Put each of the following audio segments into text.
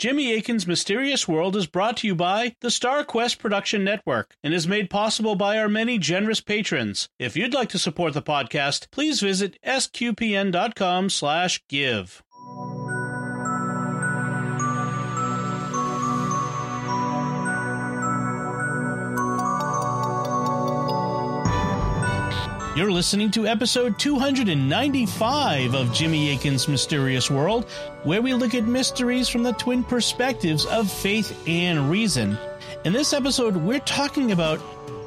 Jimmy Akin's Mysterious World is brought to you by the Star Quest Production Network and is made possible by our many generous patrons. If you'd like to support the podcast, please visit sqpn.com/give. You're listening to episode 295 of Jimmy Akin's Mysterious World, where we look at mysteries from the twin perspectives of faith and reason. In this episode, we're talking about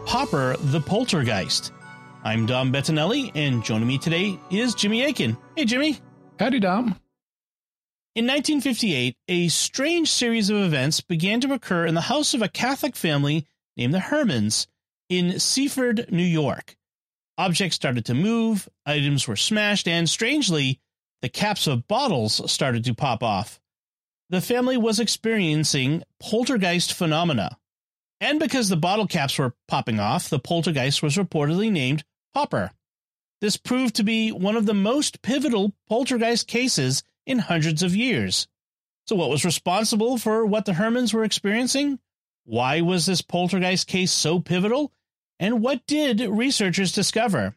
Popper the Poltergeist. I'm Dom Bettinelli, and joining me today is Jimmy Akin. Hey, Jimmy. Howdy, Dom. In 1958, a strange series of events began to occur in the house of a Catholic family named the Herrmanns in Seaford, New York. Objects started to move, items were smashed, and strangely, the caps of bottles started to pop off. The family was experiencing poltergeist phenomena. And because the bottle caps were popping off, the poltergeist was reportedly named Popper. This proved to be one of the most pivotal poltergeist cases in hundreds of years. So, what was responsible for what the Herrmanns were experiencing? Why was this poltergeist case so pivotal? And what did researchers discover?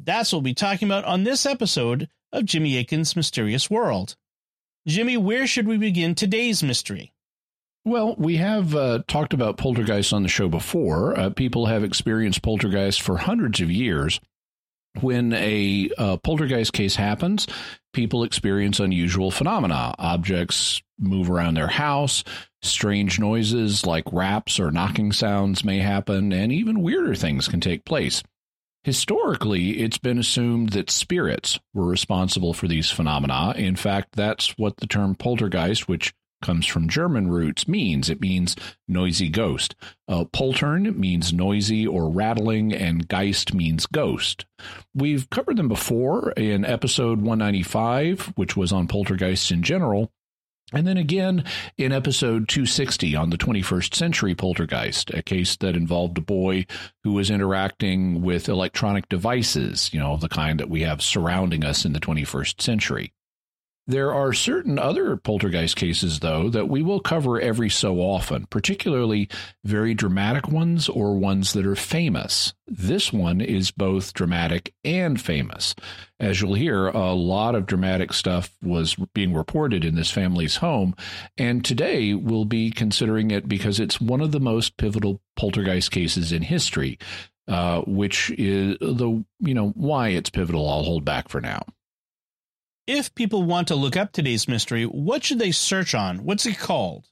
That's what we'll be talking about on this episode of Jimmy Akin's Mysterious World. Jimmy, where should we begin today's mystery? Well, we have uh, talked about poltergeists on the show before. Uh, people have experienced poltergeists for hundreds of years. When a uh, poltergeist case happens, people experience unusual phenomena. Objects move around their house, strange noises like raps or knocking sounds may happen, and even weirder things can take place. Historically, it's been assumed that spirits were responsible for these phenomena. In fact, that's what the term poltergeist, which comes from German roots, means. It means noisy ghost. Uh, poltern means noisy or rattling, and geist means ghost. We've covered them before in episode 195, which was on poltergeists in general, and then again in episode 260 on the 21st century poltergeist, a case that involved a boy who was interacting with electronic devices, you know, the kind that we have surrounding us in the 21st century. There are certain other poltergeist cases, though, that we will cover every so often, particularly very dramatic ones or ones that are famous. This one is both dramatic and famous. As you'll hear, a lot of dramatic stuff was being reported in this family's home, and today we'll be considering it because it's one of the most pivotal poltergeist cases in history, uh, which is the, you know, why it's pivotal, I'll hold back for now. If people want to look up today's mystery, what should they search on? What's it called?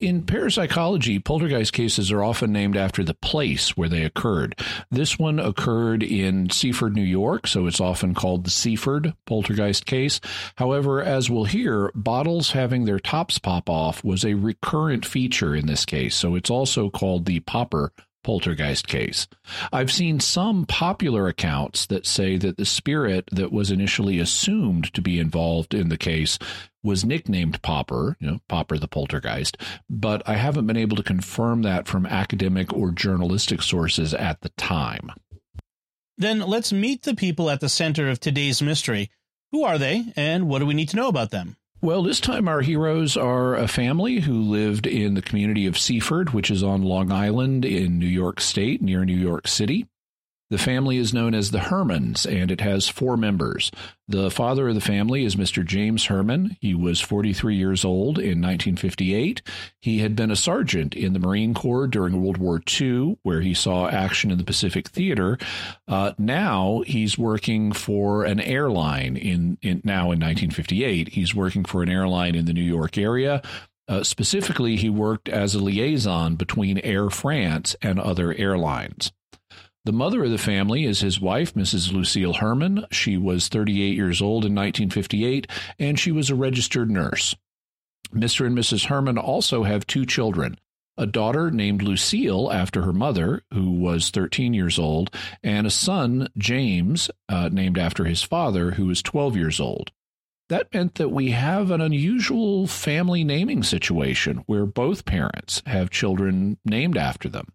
In parapsychology, poltergeist cases are often named after the place where they occurred. This one occurred in Seaford, New York, so it's often called the Seaford poltergeist case. However, as we'll hear, bottles having their tops pop off was a recurrent feature in this case, so it's also called the Popper poltergeist case. I've seen some popular accounts that say that the spirit that was initially assumed to be involved in the case was nicknamed Popper, you know, Popper the poltergeist, but I haven't been able to confirm that from academic or journalistic sources at the time. Then let's meet the people at the center of today's mystery. Who are they, and what do we need to know about them? Well, this time our heroes are a family who lived in the community of Seaford, which is on Long Island in New York State, near New York City. The family is known as the Herrmanns, and it has four members. The father of the family is Mr. James Herrmann. He was 43 years old in 1958. He had been a sergeant in the Marine Corps during World War II, where he saw action in the Pacific Theater. Uh, now he's working for an airline in, in now in 1958. He's working for an airline in the New York area. Uh, specifically, he worked as a liaison between Air France and other airlines. The mother of the family is his wife, Mrs. Lucille Herrmann. She was 38 years old in 1958, and she was a registered nurse. Mr. and Mrs. Herrmann also have two children a daughter named Lucille after her mother, who was 13 years old, and a son, James, uh, named after his father, who was 12 years old. That meant that we have an unusual family naming situation where both parents have children named after them.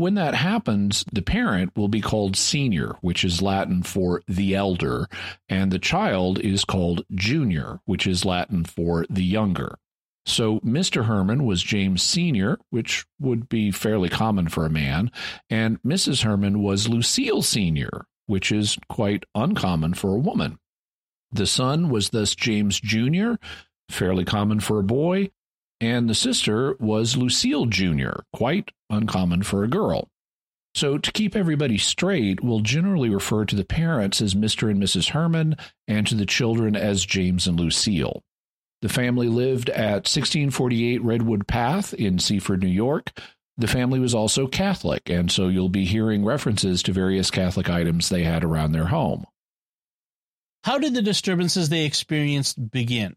When that happens, the parent will be called senior, which is Latin for the elder, and the child is called junior, which is Latin for the younger. So Mr. Herrmann was James Sr., which would be fairly common for a man, and Mrs. Herrmann was Lucille Sr., which is quite uncommon for a woman. The son was thus James Jr., fairly common for a boy, and the sister was Lucille Jr., quite uncommon for a girl. So, to keep everybody straight, we'll generally refer to the parents as Mr. and Mrs. Herrmann and to the children as James and Lucille. The family lived at 1648 Redwood Path in Seaford, New York. The family was also Catholic, and so you'll be hearing references to various Catholic items they had around their home. How did the disturbances they experienced begin?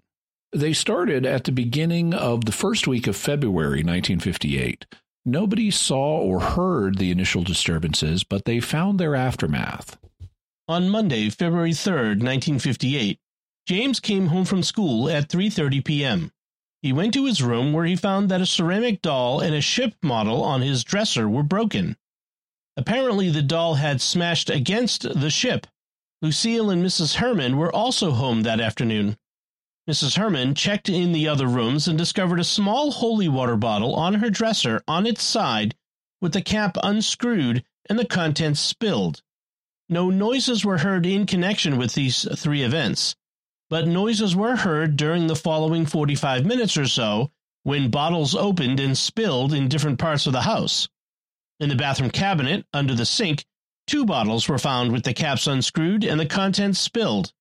They started at the beginning of the first week of February 1958. Nobody saw or heard the initial disturbances, but they found their aftermath. On Monday, February 3rd, 1958, James came home from school at 3:30 p.m. He went to his room where he found that a ceramic doll and a ship model on his dresser were broken. Apparently the doll had smashed against the ship. Lucille and Mrs. Herrmann were also home that afternoon. Mrs. Herrmann checked in the other rooms and discovered a small holy water bottle on her dresser on its side with the cap unscrewed and the contents spilled. No noises were heard in connection with these three events, but noises were heard during the following 45 minutes or so when bottles opened and spilled in different parts of the house. In the bathroom cabinet, under the sink, two bottles were found with the caps unscrewed and the contents spilled.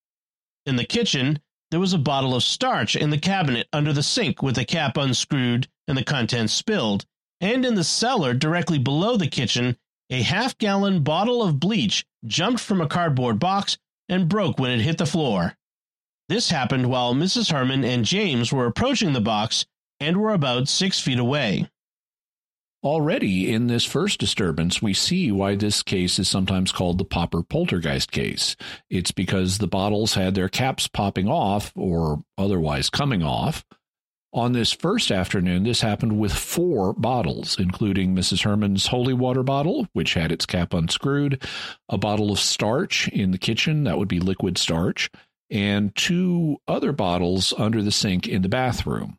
In the kitchen, there was a bottle of starch in the cabinet under the sink with the cap unscrewed and the contents spilled, and in the cellar directly below the kitchen, a half gallon bottle of bleach jumped from a cardboard box and broke when it hit the floor. This happened while Mrs. Herrmann and James were approaching the box and were about six feet away. Already in this first disturbance, we see why this case is sometimes called the Popper poltergeist case. It's because the bottles had their caps popping off or otherwise coming off. On this first afternoon, this happened with four bottles, including Mrs. Herrmann's holy water bottle, which had its cap unscrewed, a bottle of starch in the kitchen, that would be liquid starch, and two other bottles under the sink in the bathroom.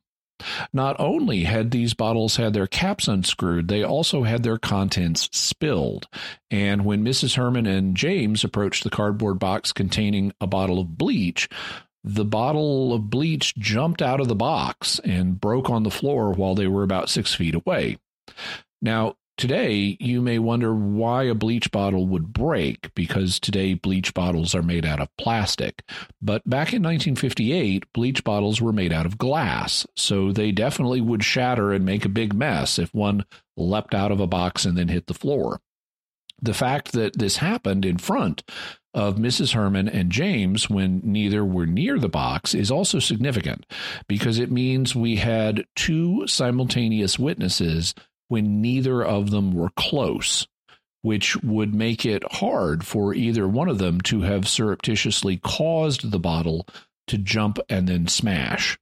Not only had these bottles had their caps unscrewed, they also had their contents spilled. And when Mrs. Herrmann and James approached the cardboard box containing a bottle of bleach, the bottle of bleach jumped out of the box and broke on the floor while they were about six feet away. Now, Today, you may wonder why a bleach bottle would break because today bleach bottles are made out of plastic. But back in 1958, bleach bottles were made out of glass, so they definitely would shatter and make a big mess if one leapt out of a box and then hit the floor. The fact that this happened in front of Mrs. Herrmann and James when neither were near the box is also significant because it means we had two simultaneous witnesses when neither of them were close, which would make it hard for either one of them to have surreptitiously caused the bottle to jump and then smash.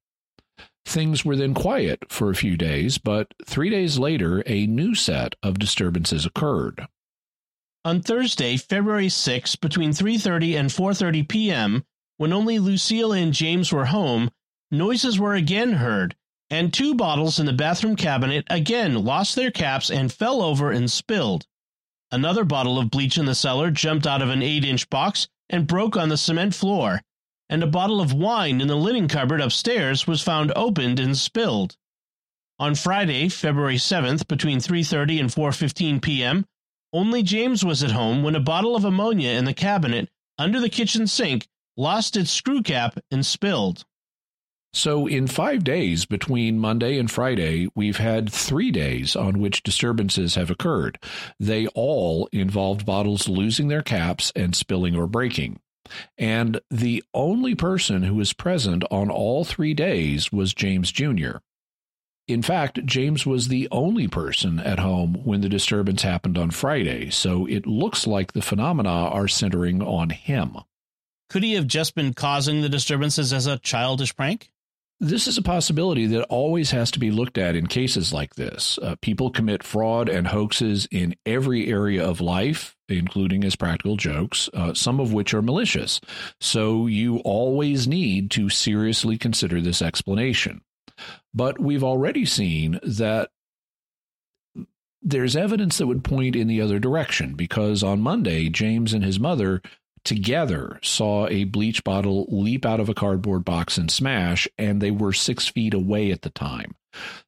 Things were then quiet for a few days, but three days later, a new set of disturbances occurred. On Thursday, February 6, between 3:30 and 4:30 p.m., when only Lucille and James were home, noises were again heard and two bottles in the bathroom cabinet again lost their caps and fell over and spilled. Another bottle of bleach in the cellar jumped out of an 8 inch box and broke on the cement floor, and a bottle of wine in the linen cupboard upstairs was found opened and spilled. On Friday, February 7th, between 3:30 and 4:15 p.m., only James was at home when a bottle of ammonia in the cabinet under the kitchen sink lost its screw cap and spilled. So, in five days between Monday and Friday, we've had three days on which disturbances have occurred. They all involved bottles losing their caps and spilling or breaking. And the only person who was present on all three days was James Jr. In fact, James was the only person at home when the disturbance happened on Friday, so it looks like the phenomena are centering on him. Could he have just been causing the disturbances as a childish prank? This is a possibility that always has to be looked at in cases like this. Uh, people commit fraud and hoaxes in every area of life, including as practical jokes, uh, some of which are malicious. So you always need to seriously consider this explanation. But we've already seen that there's evidence that would point in the other direction because on Monday, James and his mother together saw a bleach bottle leap out of a cardboard box and smash, and they were six feet away at the time.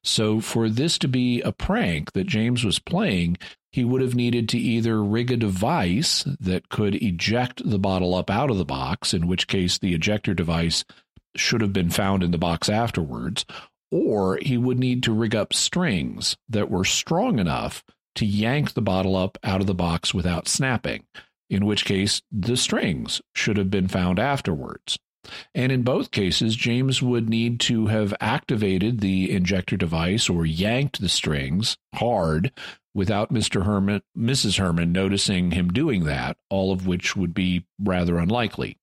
So, for this to be a prank that James was playing, he would have needed to either rig a device that could eject the bottle up out of the box, in which case the ejector device should have been found in the box afterwards, or he would need to rig up strings that were strong enough to yank the bottle up out of the box without snapping, in which case the strings should have been found afterwards. And in both cases, James would need to have activated the injector device or yanked the strings hard without Mr. Herrmann, Mrs. Herrmann noticing him doing that, all of which would be rather unlikely.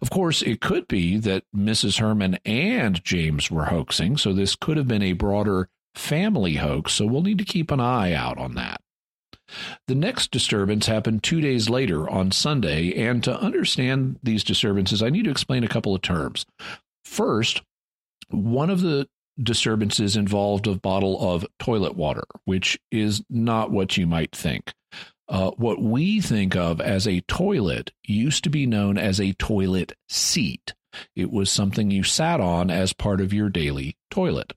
Of course, it could be that Mrs. Herrmann and James were hoaxing, so this could have been a broader family hoax, so we'll need to keep an eye out on that. The next disturbance happened two days later on Sunday, and to understand these disturbances, I need to explain a couple of terms. First, one of the disturbances involved a bottle of toilet water, which is not what you might think. Uh, what we think of as a toilet used to be known as a toilet seat. It was something you sat on as part of your daily toilet.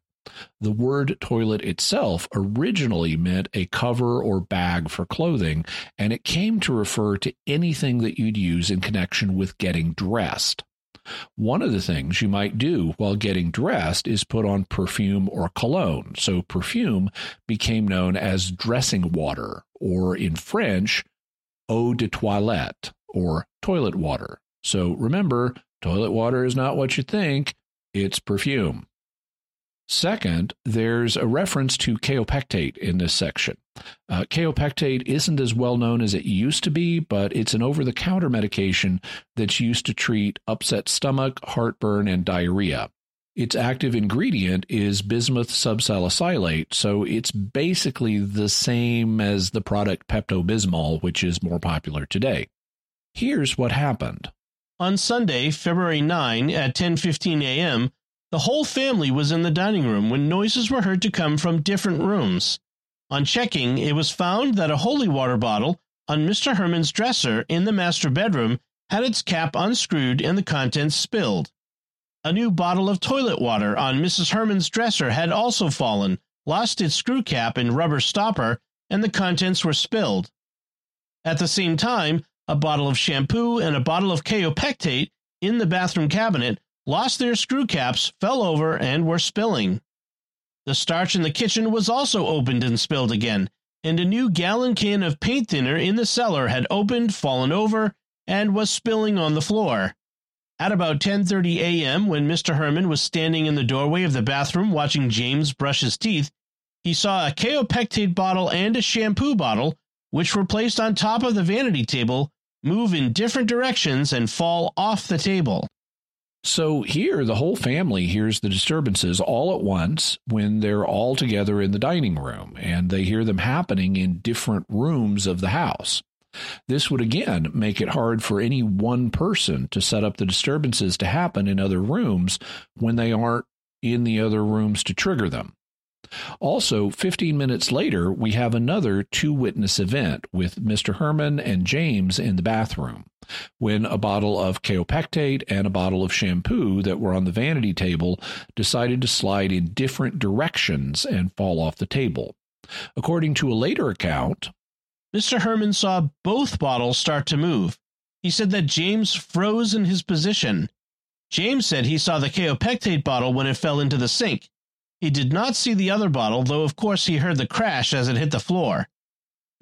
The word toilet itself originally meant a cover or bag for clothing, and it came to refer to anything that you'd use in connection with getting dressed. One of the things you might do while getting dressed is put on perfume or cologne. So, perfume became known as dressing water, or in French, eau de toilette, or toilet water. So, remember, toilet water is not what you think, it's perfume. Second, there's a reference to kaopectate in this section. Uh, kaopectate isn't as well known as it used to be, but it's an over the counter medication that's used to treat upset stomach, heartburn, and diarrhea. Its active ingredient is bismuth subsalicylate, so it's basically the same as the product Pepto Bismol, which is more popular today. Here's what happened. On Sunday, February 9 at 10:15 a.m., the whole family was in the dining room when noises were heard to come from different rooms. On checking, it was found that a holy water bottle on Mr. Herrmann's dresser in the master bedroom had its cap unscrewed and the contents spilled. A new bottle of toilet water on Mrs. Herrmann's dresser had also fallen, lost its screw cap and rubber stopper, and the contents were spilled. At the same time, a bottle of shampoo and a bottle of kaopectate in the bathroom cabinet lost their screw caps, fell over, and were spilling. The starch in the kitchen was also opened and spilled again, and a new gallon can of paint thinner in the cellar had opened, fallen over, and was spilling on the floor. At about 10:30 a.m., when Mr. Herrmann was standing in the doorway of the bathroom watching James brush his teeth, he saw a kaopectate bottle and a shampoo bottle, which were placed on top of the vanity table, move in different directions and fall off the table. So here, the whole family hears the disturbances all at once when they're all together in the dining room, and they hear them happening in different rooms of the house. This would again make it hard for any one person to set up the disturbances to happen in other rooms when they aren't in the other rooms to trigger them. Also, 15 minutes later, we have another two witness event with Mr. Herrmann and James in the bathroom when a bottle of kaopectate and a bottle of shampoo that were on the vanity table decided to slide in different directions and fall off the table. According to a later account, Mr. Herrmann saw both bottles start to move. He said that James froze in his position. James said he saw the kaopectate bottle when it fell into the sink. He did not see the other bottle, though of course he heard the crash as it hit the floor.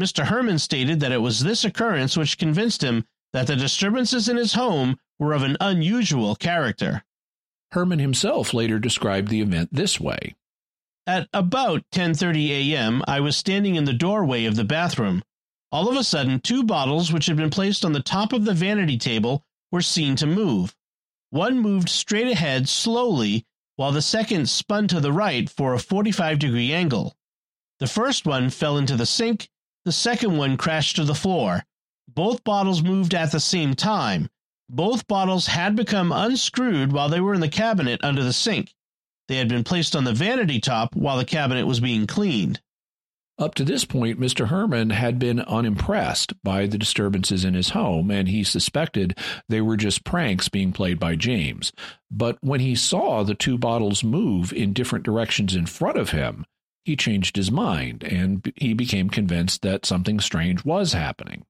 Mr. Herrmann stated that it was this occurrence which convinced him that the disturbances in his home were of an unusual character. Herrmann himself later described the event this way. At about 10:30 a.m., I was standing in the doorway of the bathroom. All of a sudden, two bottles which had been placed on the top of the vanity table were seen to move. One moved straight ahead slowly, while the second spun to the right for a 45 degree angle. The first one fell into the sink, the second one crashed to the floor. Both bottles moved at the same time. Both bottles had become unscrewed while they were in the cabinet under the sink. They had been placed on the vanity top while the cabinet was being cleaned. Up to this point, Mr. Herrmann had been unimpressed by the disturbances in his home, and he suspected they were just pranks being played by James. But when he saw the two bottles move in different directions in front of him, he changed his mind and he became convinced that something strange was happening.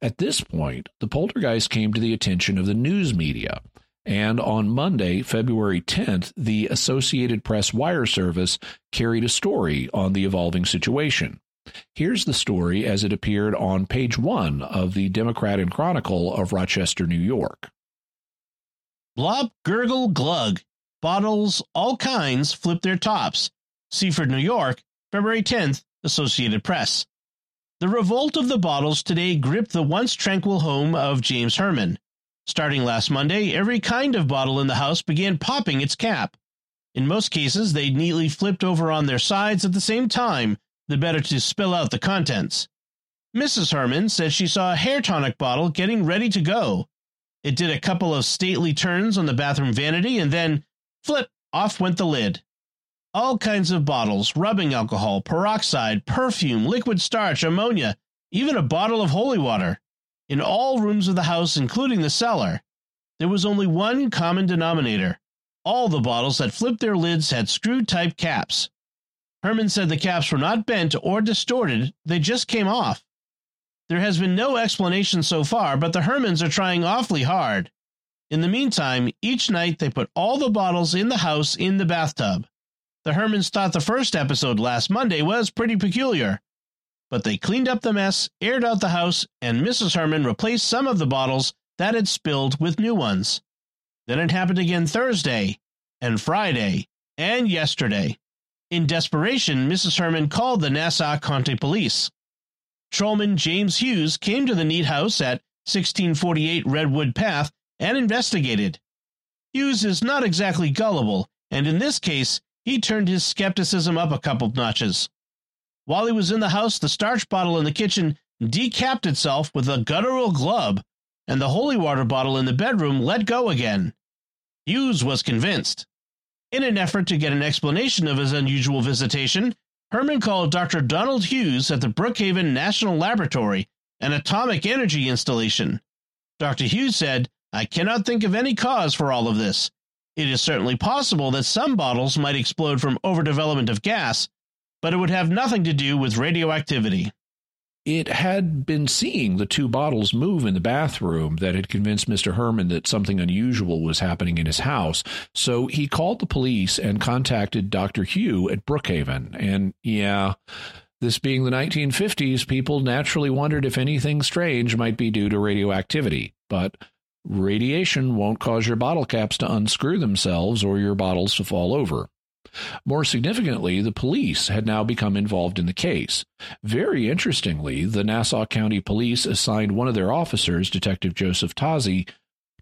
At this point, the poltergeist came to the attention of the news media, and on Monday, February 10th, the Associated Press wire service carried a story on the evolving situation. Here's the story as it appeared on page one of the Democrat and Chronicle of Rochester, New York. Blop, gurgle, glug. Bottles, all kinds, flip their tops. Seaford, New York, February 10th, Associated Press. The revolt of the bottles today gripped the once tranquil home of James Herrmann. Starting last Monday, every kind of bottle in the house began popping its cap. In most cases, they neatly flipped over on their sides at the same time, the better to spill out the contents. Mrs. Herrmann said she saw a hair tonic bottle getting ready to go. It did a couple of stately turns on the bathroom vanity and then, flip, off went the lid. All kinds of bottles, rubbing alcohol, peroxide, perfume, liquid starch, ammonia, even a bottle of holy water in all rooms of the house, including the cellar. There was only one common denominator. All the bottles that flipped their lids had screw type caps. Herrmann said the caps were not bent or distorted, they just came off. There has been no explanation so far, but the Herrmanns are trying awfully hard. In the meantime, each night they put all the bottles in the house in the bathtub. The Herrmanns thought the first episode last Monday was pretty peculiar but they cleaned up the mess, aired out the house, and Mrs. Herrmann replaced some of the bottles that had spilled with new ones. Then it happened again Thursday, and Friday, and yesterday. In desperation, Mrs. Herrmann called the Nassau County Police. Patrolman James Hughes came to the neat house at 1648 Redwood Path and investigated. Hughes is not exactly gullible, and in this case, he turned his skepticism up a couple of notches. While he was in the house, the starch bottle in the kitchen decapped itself with a guttural glub, and the holy water bottle in the bedroom let go again. Hughes was convinced. In an effort to get an explanation of his unusual visitation, Herrmann called Dr. Donald Hughes at the Brookhaven National Laboratory, an atomic energy installation. Dr. Hughes said, I cannot think of any cause for all of this. It is certainly possible that some bottles might explode from overdevelopment of gas, but it would have nothing to do with radioactivity. It had been seeing the two bottles move in the bathroom that had convinced Mr. Herrmann that something unusual was happening in his house. So he called the police and contacted Dr. Hugh at Brookhaven. And yeah, this being the 1950s, people naturally wondered if anything strange might be due to radioactivity. But radiation won't cause your bottle caps to unscrew themselves or your bottles to fall over. More significantly, the police had now become involved in the case. Very interestingly, the Nassau County Police assigned one of their officers, Detective Joseph Tozzi,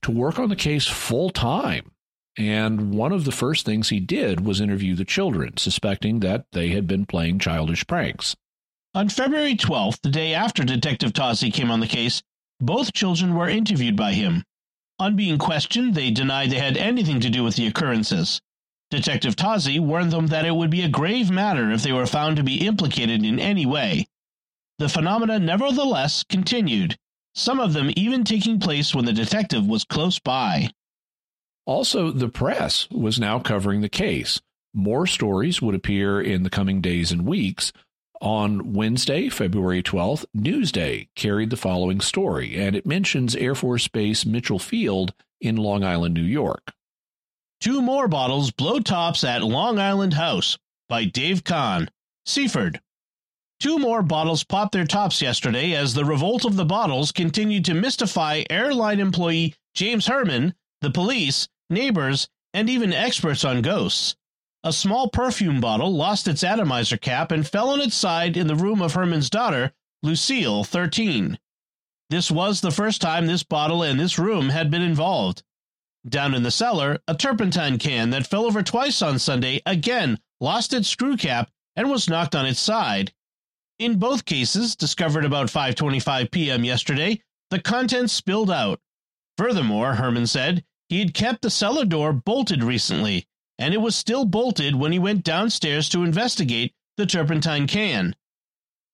to work on the case full time. And one of the first things he did was interview the children, suspecting that they had been playing childish pranks. On February 12th, the day after Detective Tozzi came on the case, both children were interviewed by him. On being questioned, they denied they had anything to do with the occurrences. Detective Tozzi warned them that it would be a grave matter if they were found to be implicated in any way. The phenomena nevertheless continued, some of them even taking place when the detective was close by. Also, the press was now covering the case. More stories would appear in the coming days and weeks. On Wednesday, February 12th, Newsday carried the following story, and it mentions Air Force Base Mitchell Field in Long Island, New York. Two more bottles blow tops at Long Island House by Dave Kahn, Seaford. Two more bottles popped their tops yesterday as the revolt of the bottles continued to mystify airline employee James Herrmann, the police, neighbors, and even experts on ghosts. A small perfume bottle lost its atomizer cap and fell on its side in the room of Herrmann's daughter, Lucille, 13. This was the first time this bottle and this room had been involved. Down in the cellar, a turpentine can that fell over twice on Sunday again lost its screw cap and was knocked on its side. In both cases, discovered about 5:25 p.m. yesterday, the contents spilled out. Furthermore, Herrmann said, he had kept the cellar door bolted recently, and it was still bolted when he went downstairs to investigate the turpentine can.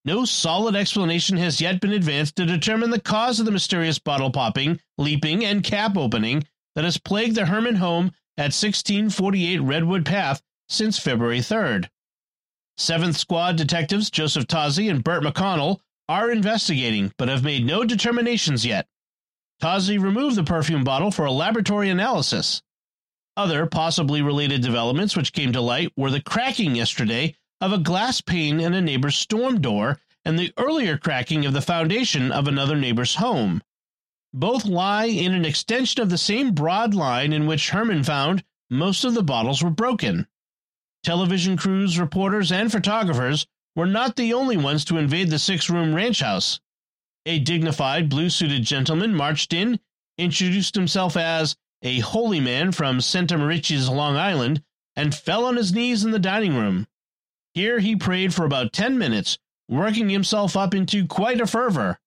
No solid explanation has yet been advanced to determine the cause of the mysterious bottle popping, leaping, and cap opening that has plagued the Herrmann home at 1648 Redwood Path since February 3rd. Seventh Squad detectives Joseph Tozzi and Burt McConnell are investigating, but have made no determinations yet. Tozzi removed the perfume bottle for a laboratory analysis. Other possibly related developments which came to light were the cracking yesterday of a glass pane in a neighbor's storm door and the earlier cracking of the foundation of another neighbor's home. Both lie in an extension of the same broad line in which Herrmann found most of the bottles were broken. Television crews, reporters, and photographers were not the only ones to invade the six room ranch house. A dignified blue suited gentleman marched in, introduced himself as a holy man from Santa Long Island, and fell on his knees in the dining room. Here he prayed for about ten minutes, working himself up into quite a fervor.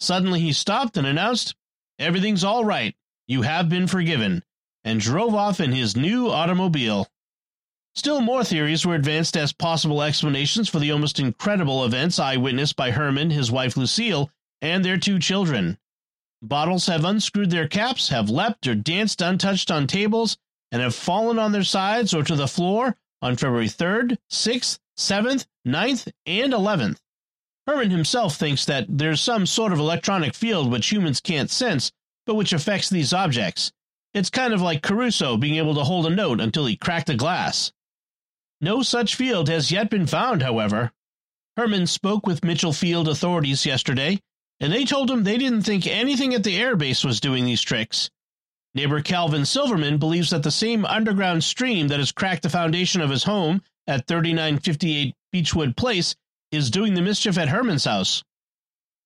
Suddenly he stopped and announced, Everything's all right. You have been forgiven, and drove off in his new automobile. Still more theories were advanced as possible explanations for the almost incredible events eyewitnessed by Herrmann, his wife Lucille, and their two children. Bottles have unscrewed their caps, have leapt or danced untouched on tables, and have fallen on their sides or to the floor on February 3rd, 6th, 7th, 9th, and 11th. Herrmann himself thinks that there's some sort of electronic field which humans can't sense, but which affects these objects. It's kind of like Caruso being able to hold a note until he cracked a glass. No such field has yet been found, however. Herrmann spoke with Mitchell Field authorities yesterday, and they told him they didn't think anything at the airbase was doing these tricks. Neighbor Calvin Silverman believes that the same underground stream that has cracked the foundation of his home at 3958 Beechwood Place is doing the mischief at Herrmann's house.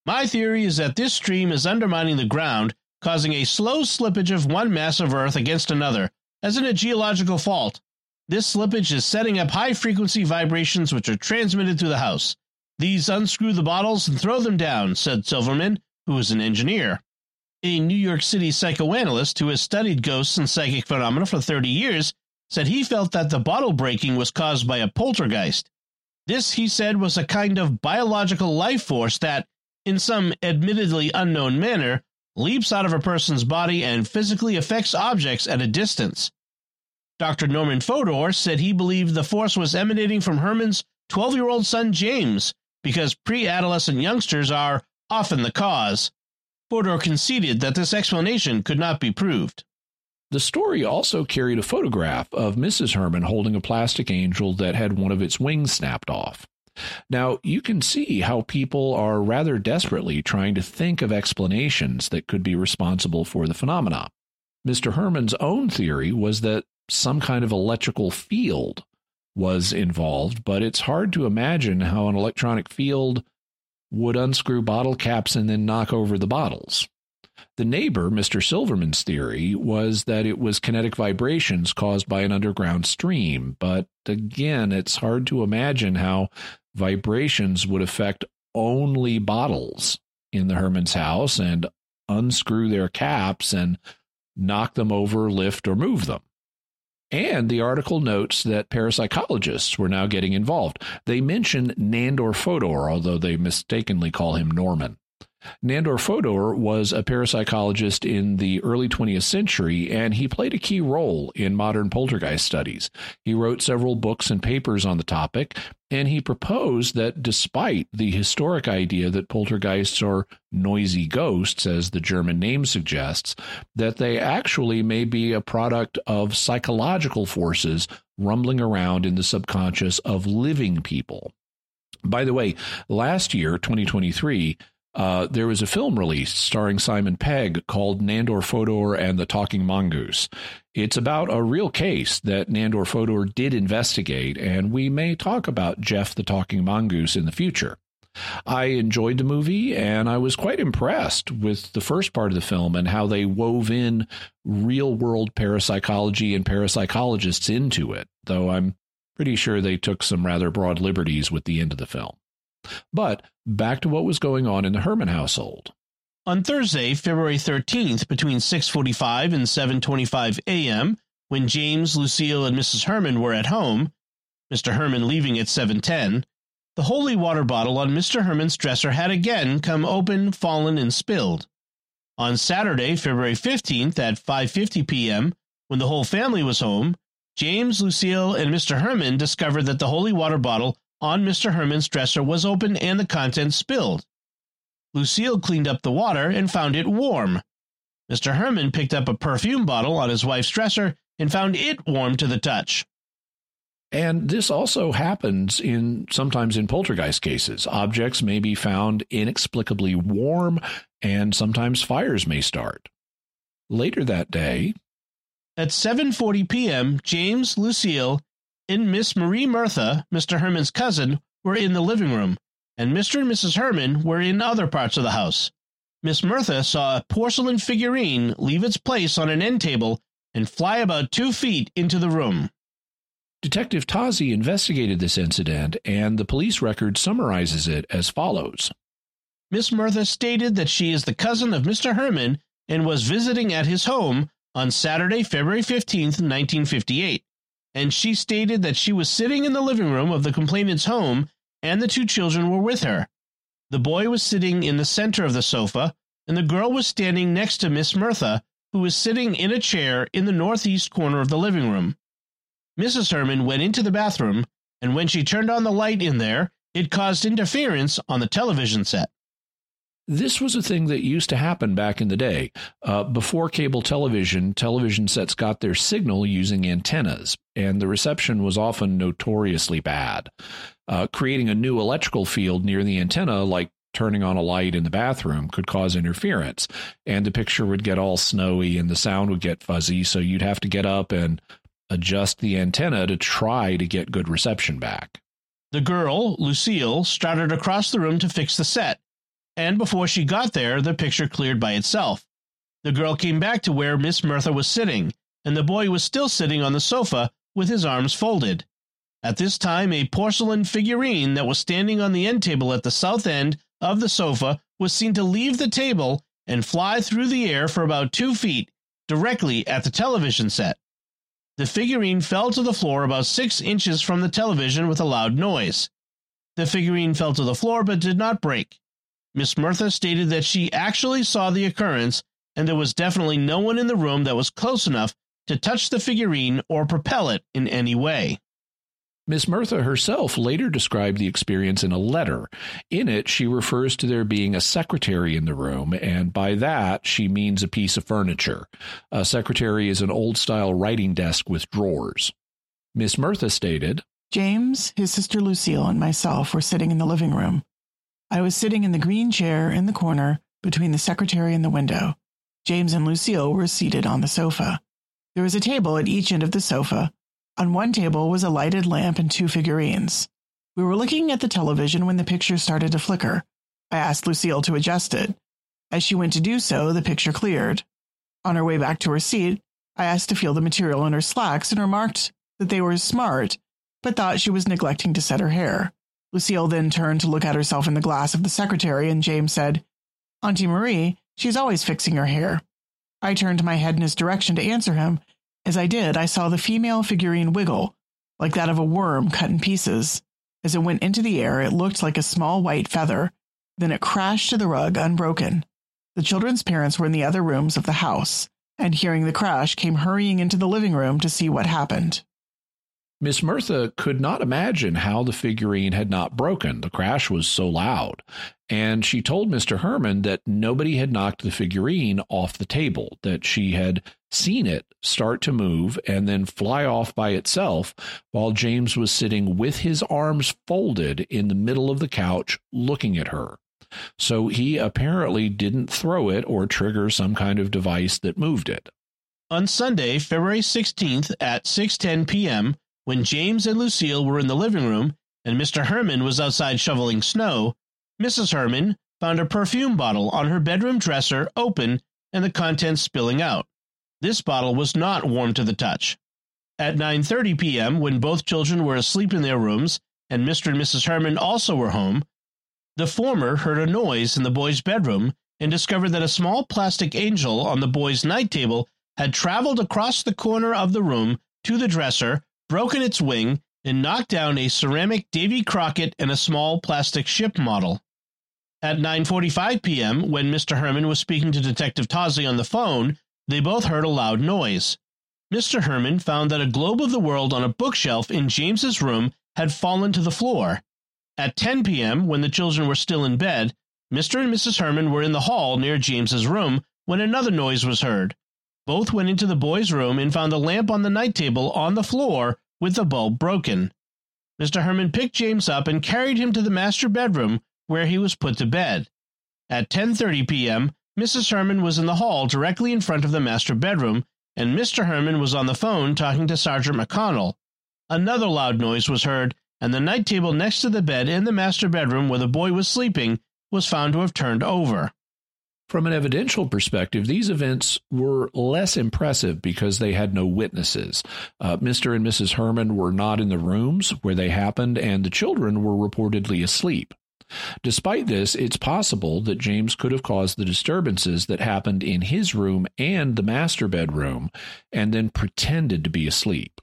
My theory is that this stream is undermining the ground, causing a slow slippage of one mass of earth against another, as in a geological fault. This slippage is setting up high frequency vibrations which are transmitted through the house. These unscrew the bottles and throw them down, said Silverman, who is an engineer. A New York City psychoanalyst who has studied ghosts and psychic phenomena for 30 years said he felt that the bottle breaking was caused by a poltergeist. This, he said, was a kind of biological life force that, in some admittedly unknown manner, leaps out of a person's body and physically affects objects at a distance. Dr. Norman Fodor said he believed the force was emanating from Herrmann's 12 year old son James because pre adolescent youngsters are often the cause. Fodor conceded that this explanation could not be proved. The story also carried a photograph of Mrs. Herrmann holding a plastic angel that had one of its wings snapped off. Now, you can see how people are rather desperately trying to think of explanations that could be responsible for the phenomena. Mr. Herrmann's own theory was that some kind of electrical field was involved, but it's hard to imagine how an electronic field would unscrew bottle caps and then knock over the bottles. The neighbor, Mr. Silverman's theory, was that it was kinetic vibrations caused by an underground stream, but again, it's hard to imagine how vibrations would affect only bottles in the Herrmann's house and unscrew their caps and knock them over, lift, or move them. And the article notes that parapsychologists were now getting involved. They mention Nandor Fodor, although they mistakenly call him Norman. Nandor Fodor was a parapsychologist in the early 20th century, and he played a key role in modern poltergeist studies. He wrote several books and papers on the topic, and he proposed that despite the historic idea that poltergeists are noisy ghosts, as the German name suggests, that they actually may be a product of psychological forces rumbling around in the subconscious of living people. By the way, last year, 2023, uh, there was a film released starring Simon Pegg called Nandor Fodor and the Talking Mongoose. It's about a real case that Nandor Fodor did investigate, and we may talk about Jeff the Talking Mongoose in the future. I enjoyed the movie and I was quite impressed with the first part of the film and how they wove in real world parapsychology and parapsychologists into it, though I'm pretty sure they took some rather broad liberties with the end of the film. But back to what was going on in the Herrmann household. On Thursday, February 13th, between 6:45 and 7:25 a.m., when James, Lucille, and Mrs. Herrmann were at home, Mr. Herrmann leaving at 7:10, the holy water bottle on Mr. Herrmann's dresser had again come open, fallen, and spilled. On Saturday, February 15th at 5:50 p.m., when the whole family was home, James, Lucille, and Mr. Herrmann discovered that the holy water bottle on Mr. Herrmann's dresser was open and the contents spilled. Lucille cleaned up the water and found it warm. Mr. Herrmann picked up a perfume bottle on his wife's dresser and found it warm to the touch. And this also happens in sometimes in poltergeist cases. Objects may be found inexplicably warm and sometimes fires may start. Later that day, at 7:40 p.m., James, Lucille, and Miss Marie Murtha, Mr. Herrmann's cousin, were in the living room, and Mr. and Mrs. Herrmann were in other parts of the house. Miss Murtha saw a porcelain figurine leave its place on an end table and fly about two feet into the room. Detective Tozzi investigated this incident, and the police record summarizes it as follows. Miss Murtha stated that she is the cousin of Mr. Herrmann and was visiting at his home on Saturday, February 15, 1958, and she stated that she was sitting in the living room of the complainant's home and the two children were with her. The boy was sitting in the center of the sofa, and the girl was standing next to Miss Murtha, who was sitting in a chair in the northeast corner of the living room. Mrs. Herrmann went into the bathroom, and when she turned on the light in there, it caused interference on the television set. This was a thing that used to happen back in the day. Uh, before cable television, television sets got their signal using antennas, and the reception was often notoriously bad. Uh, creating a new electrical field near the antenna, like turning on a light in the bathroom, could cause interference, and the picture would get all snowy and the sound would get fuzzy, so you'd have to get up and adjust the antenna to try to get good reception back. The girl, Lucille, started across the room to fix the set and before she got there, the picture cleared by itself. The girl came back to where Miss Murtha was sitting, and the boy was still sitting on the sofa with his arms folded. At this time, a porcelain figurine that was standing on the end table at the south end of the sofa was seen to leave the table and fly through the air for about two feet directly at the television set. The figurine fell to the floor about six inches from the television with a loud noise. The figurine fell to the floor but did not break. Miss Murtha stated that she actually saw the occurrence and there was definitely no one in the room that was close enough to touch the figurine or propel it in any way. Miss Murtha herself later described the experience in a letter. In it, she refers to there being a secretary in the room, and by that, she means a piece of furniture. A secretary is an old style writing desk with drawers. Miss Murtha stated James, his sister Lucille, and myself were sitting in the living room. I was sitting in the green chair in the corner between the secretary and the window. James and Lucille were seated on the sofa. There was a table at each end of the sofa. On one table was a lighted lamp and two figurines. We were looking at the television when the picture started to flicker. I asked Lucille to adjust it. As she went to do so, the picture cleared. On her way back to her seat, I asked to feel the material in her slacks and remarked that they were smart, but thought she was neglecting to set her hair. Lucille then turned to look at herself in the glass of the secretary, and James said, Auntie Marie, she's always fixing her hair. I turned my head in his direction to answer him. As I did, I saw the female figurine wiggle, like that of a worm cut in pieces. As it went into the air, it looked like a small white feather. Then it crashed to the rug unbroken. The children's parents were in the other rooms of the house, and hearing the crash, came hurrying into the living room to see what happened. Miss Murtha could not imagine how the figurine had not broken. The crash was so loud. And she told Mr. Herrmann that nobody had knocked the figurine off the table, that she had seen it start to move and then fly off by itself while James was sitting with his arms folded in the middle of the couch looking at her. So he apparently didn't throw it or trigger some kind of device that moved it. On Sunday, February 16th at 6:10 p.m., when James and Lucille were in the living room and Mr. Herrmann was outside shoveling snow, Mrs. Herrmann found a perfume bottle on her bedroom dresser open and the contents spilling out. This bottle was not warm to the touch. At 9:30 p.m., when both children were asleep in their rooms and Mr. and Mrs. Herrmann also were home, the former heard a noise in the boy's bedroom and discovered that a small plastic angel on the boy's night table had traveled across the corner of the room to the dresser, broken its wing, and knocked down a ceramic Davy Crockett and a small plastic ship model. At 9:45 p.m., when Mr. Herrmann was speaking to Detective Tozzi on the phone, they both heard a loud noise. Mr. Herrmann found that a globe of the world on a bookshelf in James's room had fallen to the floor. At 10 p.m., when the children were still in bed, Mr. and Mrs. Herrmann were in the hall near James's room when another noise was heard. Both went into the boy's room and found the lamp on the night table on the floor with the bulb broken. Mr. Herrmann picked James up and carried him to the master bedroom where he was put to bed. At 10:30 p.m., Mrs. Herrmann was in the hall directly in front of the master bedroom, and Mr. Herrmann was on the phone talking to Sergeant McConnell. Another loud noise was heard, and the night table next to the bed in the master bedroom where the boy was sleeping was found to have turned over. From an evidential perspective, these events were less impressive because they had no witnesses. Uh, Mr. and Mrs. Herrmann were not in the rooms where they happened, and the children were reportedly asleep. Despite this, it's possible that James could have caused the disturbances that happened in his room and the master bedroom and then pretended to be asleep.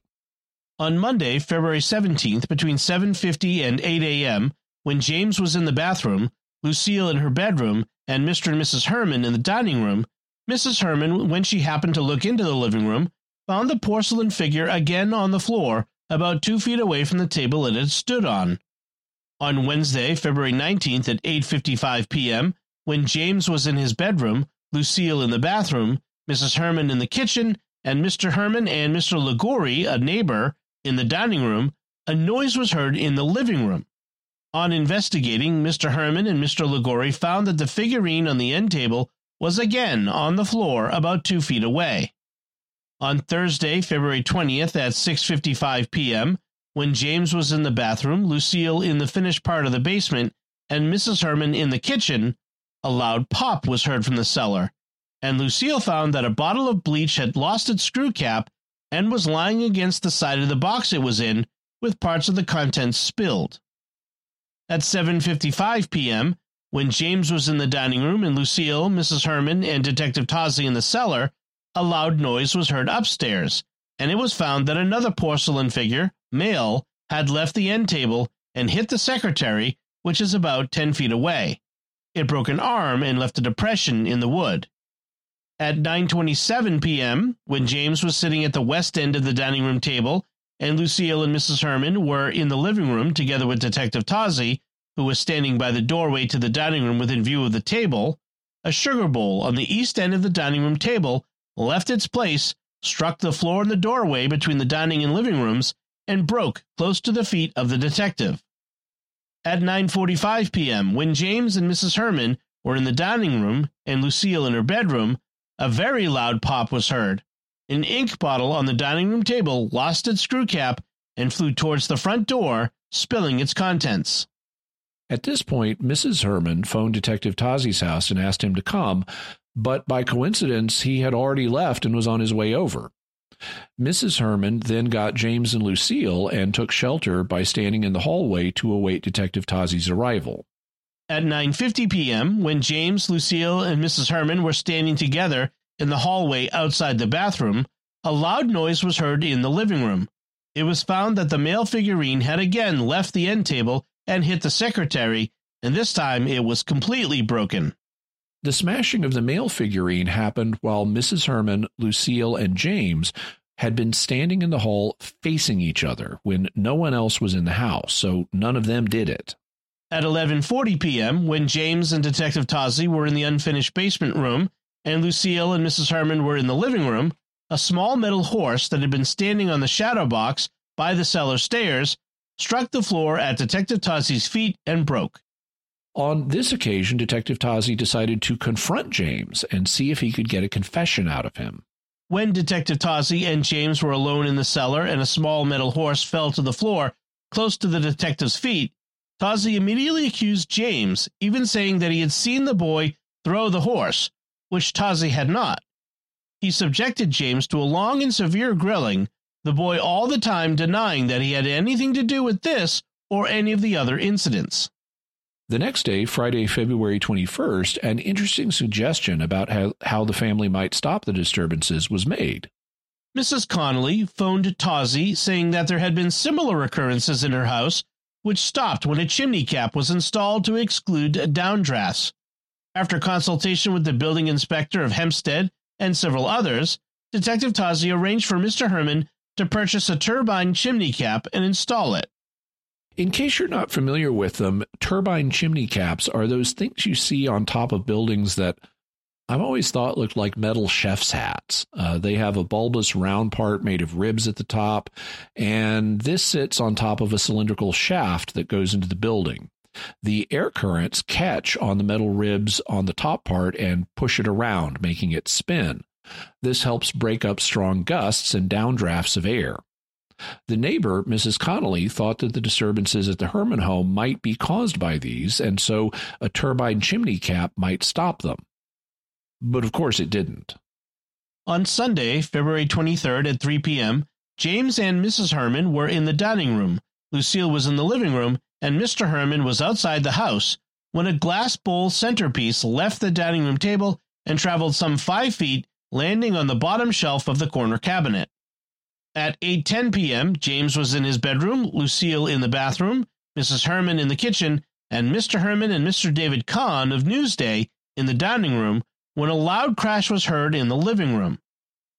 On Monday, February 17th, between 7:50 and 8 a.m., when James was in the bathroom, Lucille in her bedroom, and Mr. and Mrs. Herrmann in the dining room, Mrs. Herrmann, when she happened to look into the living room, found the porcelain figure again on the floor, about two feet away from the table it had stood on. On Wednesday, February 19th at 8:55 p.m., when James was in his bedroom, Lucille in the bathroom, Mrs. Herrmann in the kitchen, and Mr. Herrmann and Mr. Liguori, a neighbor, in the dining room, a noise was heard in the living room. On investigating, Mr. Herrmann and Mr. Liguori found that the figurine on the end table was again on the floor about 2 feet away. On Thursday, February 20th at 6:55 p.m., when James was in the bathroom, Lucille in the finished part of the basement, and Mrs. Herrmann in the kitchen, a loud pop was heard from the cellar, and Lucille found that a bottle of bleach had lost its screw cap and was lying against the side of the box it was in, with parts of the contents spilled. At 7:55 p.m., when James was in the dining room and Lucille, Mrs. Herrmann, and Detective Tozzi in the cellar, a loud noise was heard upstairs, and it was found that another porcelain figure, male, had left the end table and hit the secretary, which is about 10 feet away. It broke an arm and left a depression in the wood. At 9:27 p.m., when James was sitting at the west end of the dining room table and Lucille and Mrs. Herrmann were in the living room together with Detective Tozzi, who was standing by the doorway to the dining room within view of the table, a sugar bowl on the east end of the dining room table left its place, struck the floor in the doorway between the dining and living rooms, and broke close to the feet of the detective. At 9:45 p.m., when James and Mrs. Herrmann were in the dining room and Lucille in her bedroom, a very loud pop was heard. An ink bottle on the dining room table lost its screw cap and flew towards the front door, spilling its contents. At this point, Mrs. Herrmann phoned Detective Tozzi's house and asked him to come, but by coincidence, he had already left and was on his way over. Mrs. Herrmann then got James and Lucille and took shelter by standing in the hallway to await Detective Tozzi's arrival. At 9:50 p.m., when James, Lucille, and Mrs. Herrmann were standing together in the hallway outside the bathroom, a loud noise was heard in the living room. It was found that the male figurine had again left the end table and hit the secretary, and this time it was completely broken. The smashing of the male figurine happened while Mrs. Herrmann, Lucille, and James had been standing in the hall facing each other when no one else was in the house, so none of them did it. At 11:40 p.m., when James and Detective Tozzi were in the unfinished basement room and Lucille and Mrs. Herrmann were in the living room, a small metal horse that had been standing on the shadow box by the cellar stairs struck the floor at Detective Tozzi's feet and broke. On this occasion, Detective Tozzi decided to confront James and see if he could get a confession out of him. When Detective Tozzi and James were alone in the cellar and a small metal horse fell to the floor close to the detective's feet, Tozzi immediately accused James, even saying that he had seen the boy throw the horse, which Tozzi had not. He subjected James to a long and severe grilling, the boy all the time denying that he had anything to do with this or any of the other incidents. The next day, Friday, February 21st, an interesting suggestion about how, how the family might stop the disturbances was made. Mrs. Connolly phoned Tozzi saying that there had been similar occurrences in her house, which stopped when a chimney cap was installed to exclude downdrafts. After consultation with the building inspector of Hempstead and several others, Detective Tozzi arranged for Mr. Herrmann to purchase a turbine chimney cap and install it. In case you're not familiar with them, turbine chimney caps are those things you see on top of buildings that I've always thought looked like metal chef's hats. Uh, they have a bulbous round part made of ribs at the top, and this sits on top of a cylindrical shaft that goes into the building. The air currents catch on the metal ribs on the top part and push it around, making it spin. This helps break up strong gusts and downdrafts of air. The neighbor, Mrs. Connolly, thought that the disturbances at the Herrmann home might be caused by these, and so a turbine chimney cap might stop them. But of course it didn't. On Sunday, February 23rd at 3 p.m., James and Mrs. Herrmann were in the dining room, Lucille was in the living room, and Mr. Herrmann was outside the house when a glass bowl centerpiece left the dining room table and traveled some five feet, landing on the bottom shelf of the corner cabinet. At 8:10 p.m., James was in his bedroom, Lucille in the bathroom, Mrs. Herrmann in the kitchen, and Mr. Herrmann and Mr. David Kahn of Newsday in the dining room when a loud crash was heard in the living room.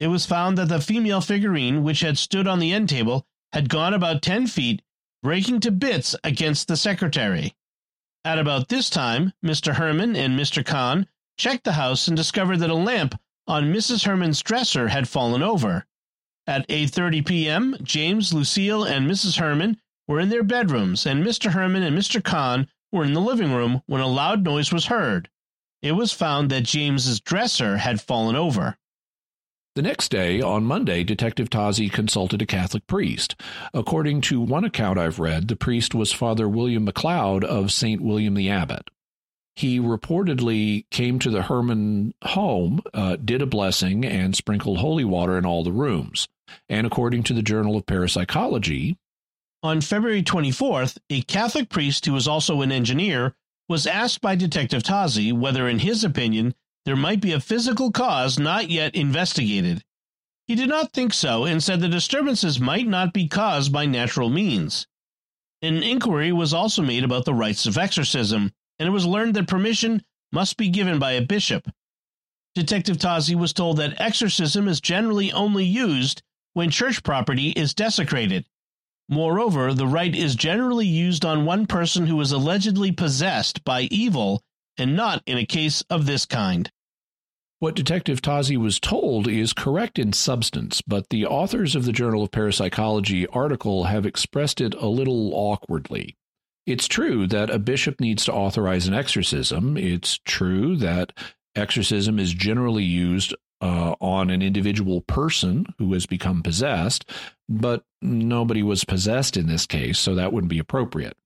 It was found that the female figurine, which had stood on the end table, had gone about 10 feet, breaking to bits against the secretary. At about this time, Mr. Herrmann and Mr. Kahn checked the house and discovered that a lamp on Mrs. Herrmann's dresser had fallen over. At 8:30 p.m., James, Lucille, and Mrs. Herrmann were in their bedrooms, and Mr. Herrmann and Mr. Kahn were in the living room when a loud noise was heard. It was found that James's dresser had fallen over. The next day, on Monday, Detective Tozzi consulted a Catholic priest. According to one account I've read, the priest was Father William McLeod of St. William the Abbot. He reportedly came to the Herrmann home, uh, did a blessing, and sprinkled holy water in all the rooms. And according to the Journal of Parapsychology, on February 24th, a Catholic priest who was also an engineer was asked by Detective Tozzi whether, in his opinion, there might be a physical cause not yet investigated. He did not think so and said the disturbances might not be caused by natural means. An inquiry was also made about the rites of exorcism, and it was learned that permission must be given by a bishop. Detective Tozzi was told that exorcism is generally only used when church property is desecrated. Moreover, the rite is generally used on one person who is allegedly possessed by evil and not in a case of this kind. What Detective Tozzi was told is correct in substance, but the authors of the Journal of Parapsychology article have expressed it a little awkwardly. It's true that a bishop needs to authorize an exorcism. It's true that exorcism is generally used uh, on an individual person who has become possessed, but nobody was possessed in this case, so that wouldn't be appropriate.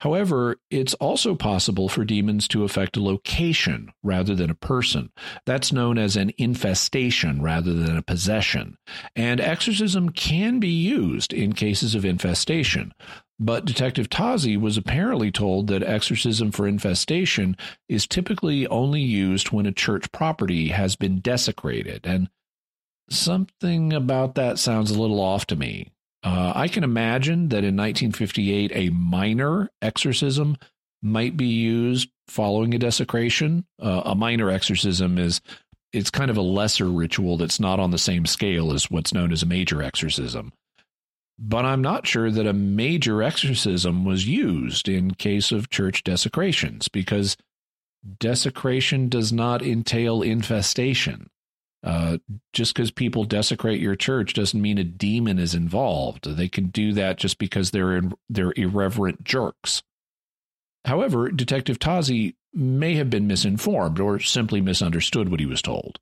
However, it's also possible for demons to affect a location rather than a person. That's known as an infestation rather than a possession. And exorcism can be used in cases of infestation. But Detective Tozzi was apparently told that exorcism for infestation is typically only used when a church property has been desecrated. And something about that sounds a little off to me. Uh, I can imagine that in 1958, a minor exorcism might be used following a desecration. Uh, a minor exorcism is it's kind of a lesser ritual that's not on the same scale as what's known as a major exorcism. But I'm not sure that a major exorcism was used in case of church desecrations because desecration does not entail infestation. Uh, just because people desecrate your church doesn't mean a demon is involved. They can do that just because they're they're irreverent jerks. However, Detective Tozzi may have been misinformed or simply misunderstood what he was told.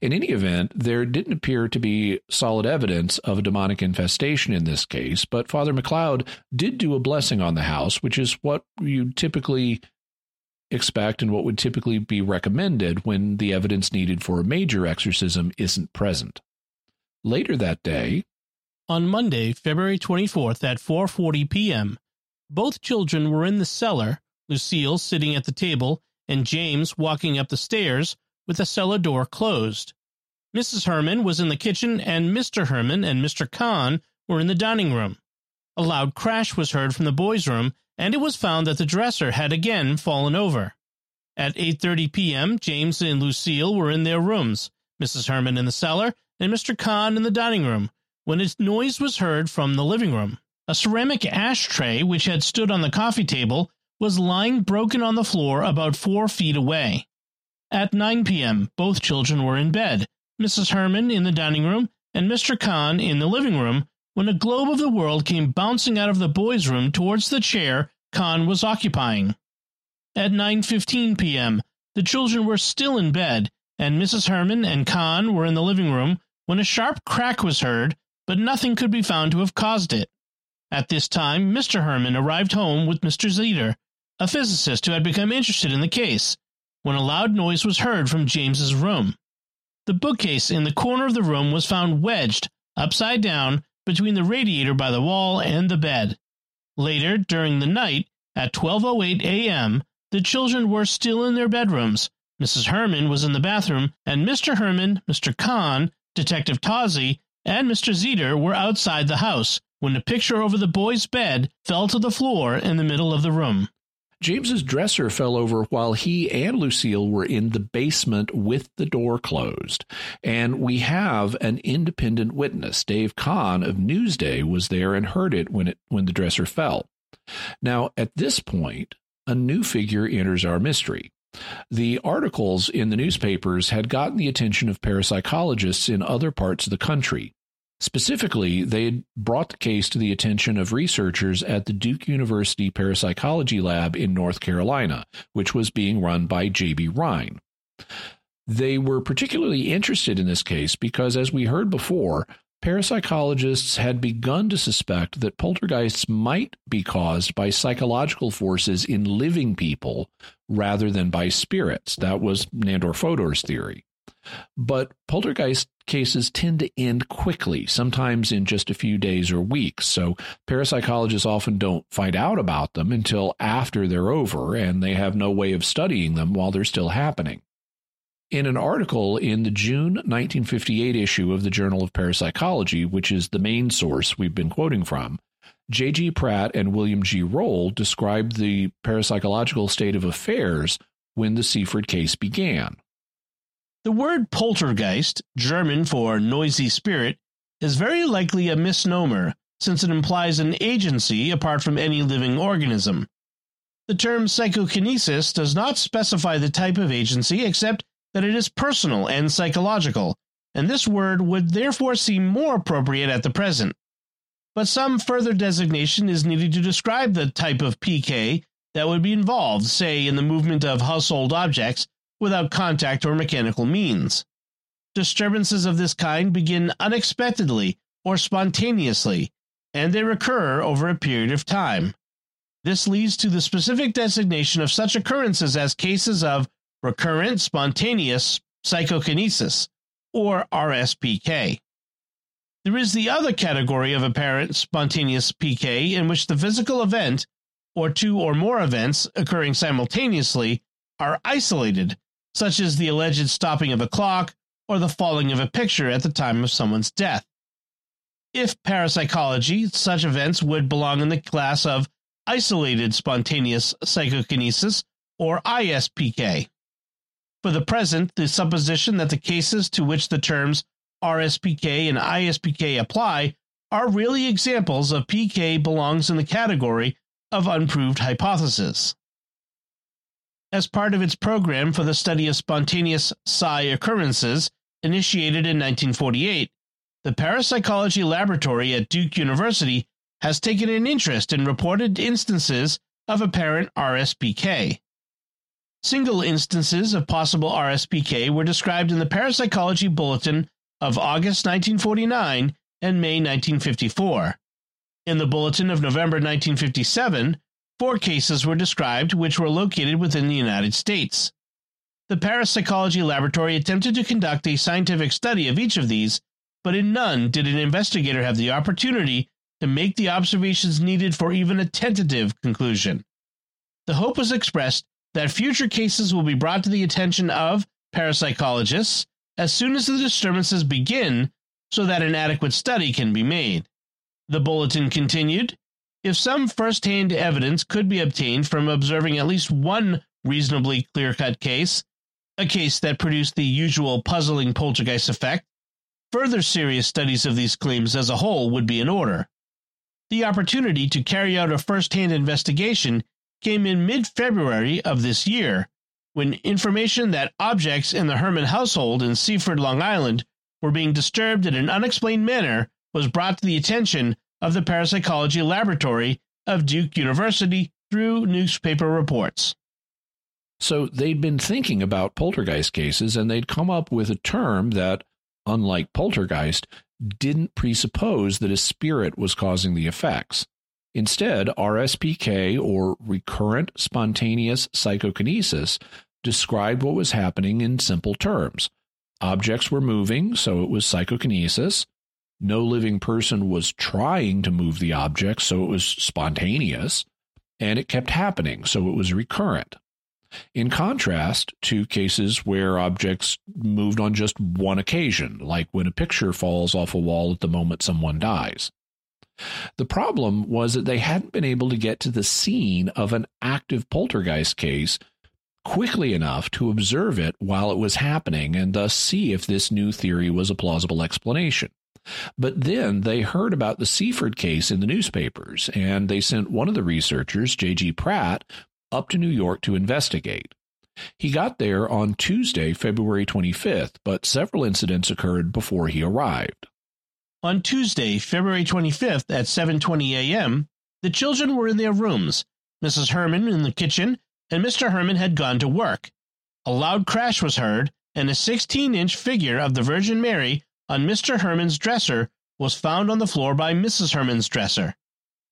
In any event, there didn't appear to be solid evidence of a demonic infestation in this case, but Father McLeod did do a blessing on the house, which is what you typically expect and what would typically be recommended when the evidence needed for a major exorcism isn't present. Later that day, on Monday, February 24th at 4:40 p.m., both children were in the cellar Lucille sitting at the table, and James walking up the stairs with the cellar door closed. Mrs. Herrmann was in the kitchen, and Mr. Herrmann and Mr. Kahn were in the dining room. A loud crash was heard from the boys' room, and it was found that the dresser had again fallen over. At 8:30 p.m., James and Lucille were in their rooms, Mrs. Herrmann in the cellar, and Mr. Kahn in the dining room, when a noise was heard from the living room. A ceramic ashtray which had stood on the coffee table was lying broken on the floor about four feet away. At 9 p.m., both children were in bed, Mrs. Herrmann in the dining room and Mr. Kahn in the living room, when a globe of the world came bouncing out of the boys' room towards the chair Kahn was occupying. At 9:15 p.m., the children were still in bed, and Mrs. Herrmann and Kahn were in the living room when a sharp crack was heard, but nothing could be found to have caused it. At this time, Mr. Herrmann arrived home with Mr. Zeter, a physicist who had become interested in the case, when a loud noise was heard from James's room. The bookcase in the corner of the room was found wedged upside down between the radiator by the wall and the bed. Later, during the night, at 12:08 a.m., the children were still in their bedrooms. Mrs. Herrmann was in the bathroom, and Mr. Herrmann, Mr. Kahn, Detective Tozzi, and Mr. Zeter were outside the house when the picture over the boy's bed fell to the floor in the middle of the room. James's dresser fell over while he and Lucille were in the basement with the door closed. And we have an independent witness. Dave Kahn of Newsday was there and heard it when it when the dresser fell. Now, at this point, a new figure enters our mystery. The articles in the newspapers had gotten the attention of parapsychologists in other parts of the country. Specifically, they had brought the case to the attention of researchers at the Duke University Parapsychology Lab in North Carolina, which was being run by J.B. Rhine. They were particularly interested in this case because, as we heard before, parapsychologists had begun to suspect that poltergeists might be caused by psychological forces in living people rather than by spirits. That was Nandor Fodor's theory. But poltergeist cases tend to end quickly, sometimes in just a few days or weeks. So parapsychologists often don't find out about them until after they're over, and they have no way of studying them while they're still happening. In an article in the June 1958 issue of the Journal of Parapsychology, which is the main source we've been quoting from, J.G. Pratt and William G. Roll described the parapsychological state of affairs when the Seaford case began. The word poltergeist, German for noisy spirit, is very likely a misnomer since it implies an agency apart from any living organism. The term psychokinesis does not specify the type of agency except that it is personal and psychological, and this word would therefore seem more appropriate at the present. But some further designation is needed to describe the type of PK that would be involved, say, in the movement of household objects without contact or mechanical means. Disturbances of this kind begin unexpectedly or spontaneously, and they recur over a period of time. This leads to the specific designation of such occurrences as cases of recurrent spontaneous psychokinesis, or RSPK. There is the other category of apparent spontaneous PK in which the physical event, or two or more events occurring simultaneously, are isolated such as the alleged stopping of a clock or the falling of a picture at the time of someone's death. If parapsychology, such events would belong in the class of isolated spontaneous psychokinesis or ISPK. For the present, the supposition that the cases to which the terms RSPK and ISPK apply are really examples of PK belongs in the category of unproved hypothesis as part of its program for the study of spontaneous psi occurrences, initiated in 1948, the Parapsychology Laboratory at Duke University has taken an interest in reported instances of apparent RSPK. Single instances of possible RSPK were described in the Parapsychology Bulletin of August 1949 and May 1954. In the Bulletin of November 1957, Four cases were described which were located within the United States. The parapsychology laboratory attempted to conduct a scientific study of each of these, but in none did an investigator have the opportunity to make the observations needed for even a tentative conclusion. the hope was expressed that future cases will be brought to the attention of parapsychologists as soon as the disturbances begin so that an adequate study can be made. The bulletin continued If some first hand evidence could be obtained from observing at least one reasonably clear cut case, a case that produced the usual puzzling poltergeist effect, further serious studies of these claims as a whole would be in order. The opportunity to carry out a first hand investigation came in mid February of this year, when information that objects in the Herrmann household in Seaford, Long Island, were being disturbed in an unexplained manner was brought to the attention of the parapsychology laboratory of Duke University through newspaper reports. So they'd been thinking about poltergeist cases and they'd come up with a term that, unlike poltergeist, didn't presuppose that a spirit was causing the effects. Instead, RSPK, or recurrent spontaneous psychokinesis, described what was happening in simple terms. Objects were moving, so it was psychokinesis. No living person was trying to move the object, so it was spontaneous. And it kept happening, so it was recurrent. In contrast to cases where objects moved on just one occasion, like when a picture falls off a wall at the moment someone dies. The problem was that they hadn't been able to get to the scene of an active poltergeist case quickly enough to observe it while it was happening and thus see if this new theory was a plausible explanation. But then they heard about the Seaford case in the newspapers, and they sent one of the researchers, J.G. Pratt, up to New York to investigate. He got there on Tuesday, February 25th, but several incidents occurred before he arrived. On Tuesday, February 25th at 7:20 a.m., the children were in their rooms, Mrs. Herrmann in the kitchen, and Mr. Herrmann had gone to work. A loud crash was heard, and a 16-inch figure of the Virgin Mary on Mr. Herrmann's dresser was found on the floor by Mrs. Herrmann's dresser.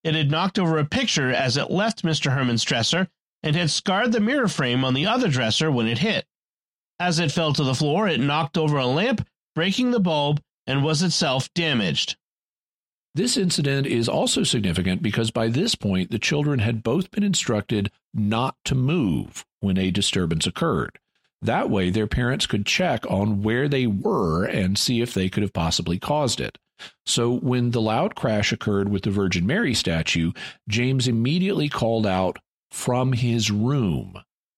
It had knocked over a picture as it left Mr. Herrmann's dresser and had scarred the mirror frame on the other dresser when it hit. As it fell to the floor, it knocked over a lamp, breaking the bulb, and was itself damaged. This incident is also significant because by this point the children had both been instructed not to move when a disturbance occurred. That way, their parents could check on where they were and see if they could have possibly caused it. So, when the loud crash occurred with the Virgin Mary statue, James immediately called out, from his room,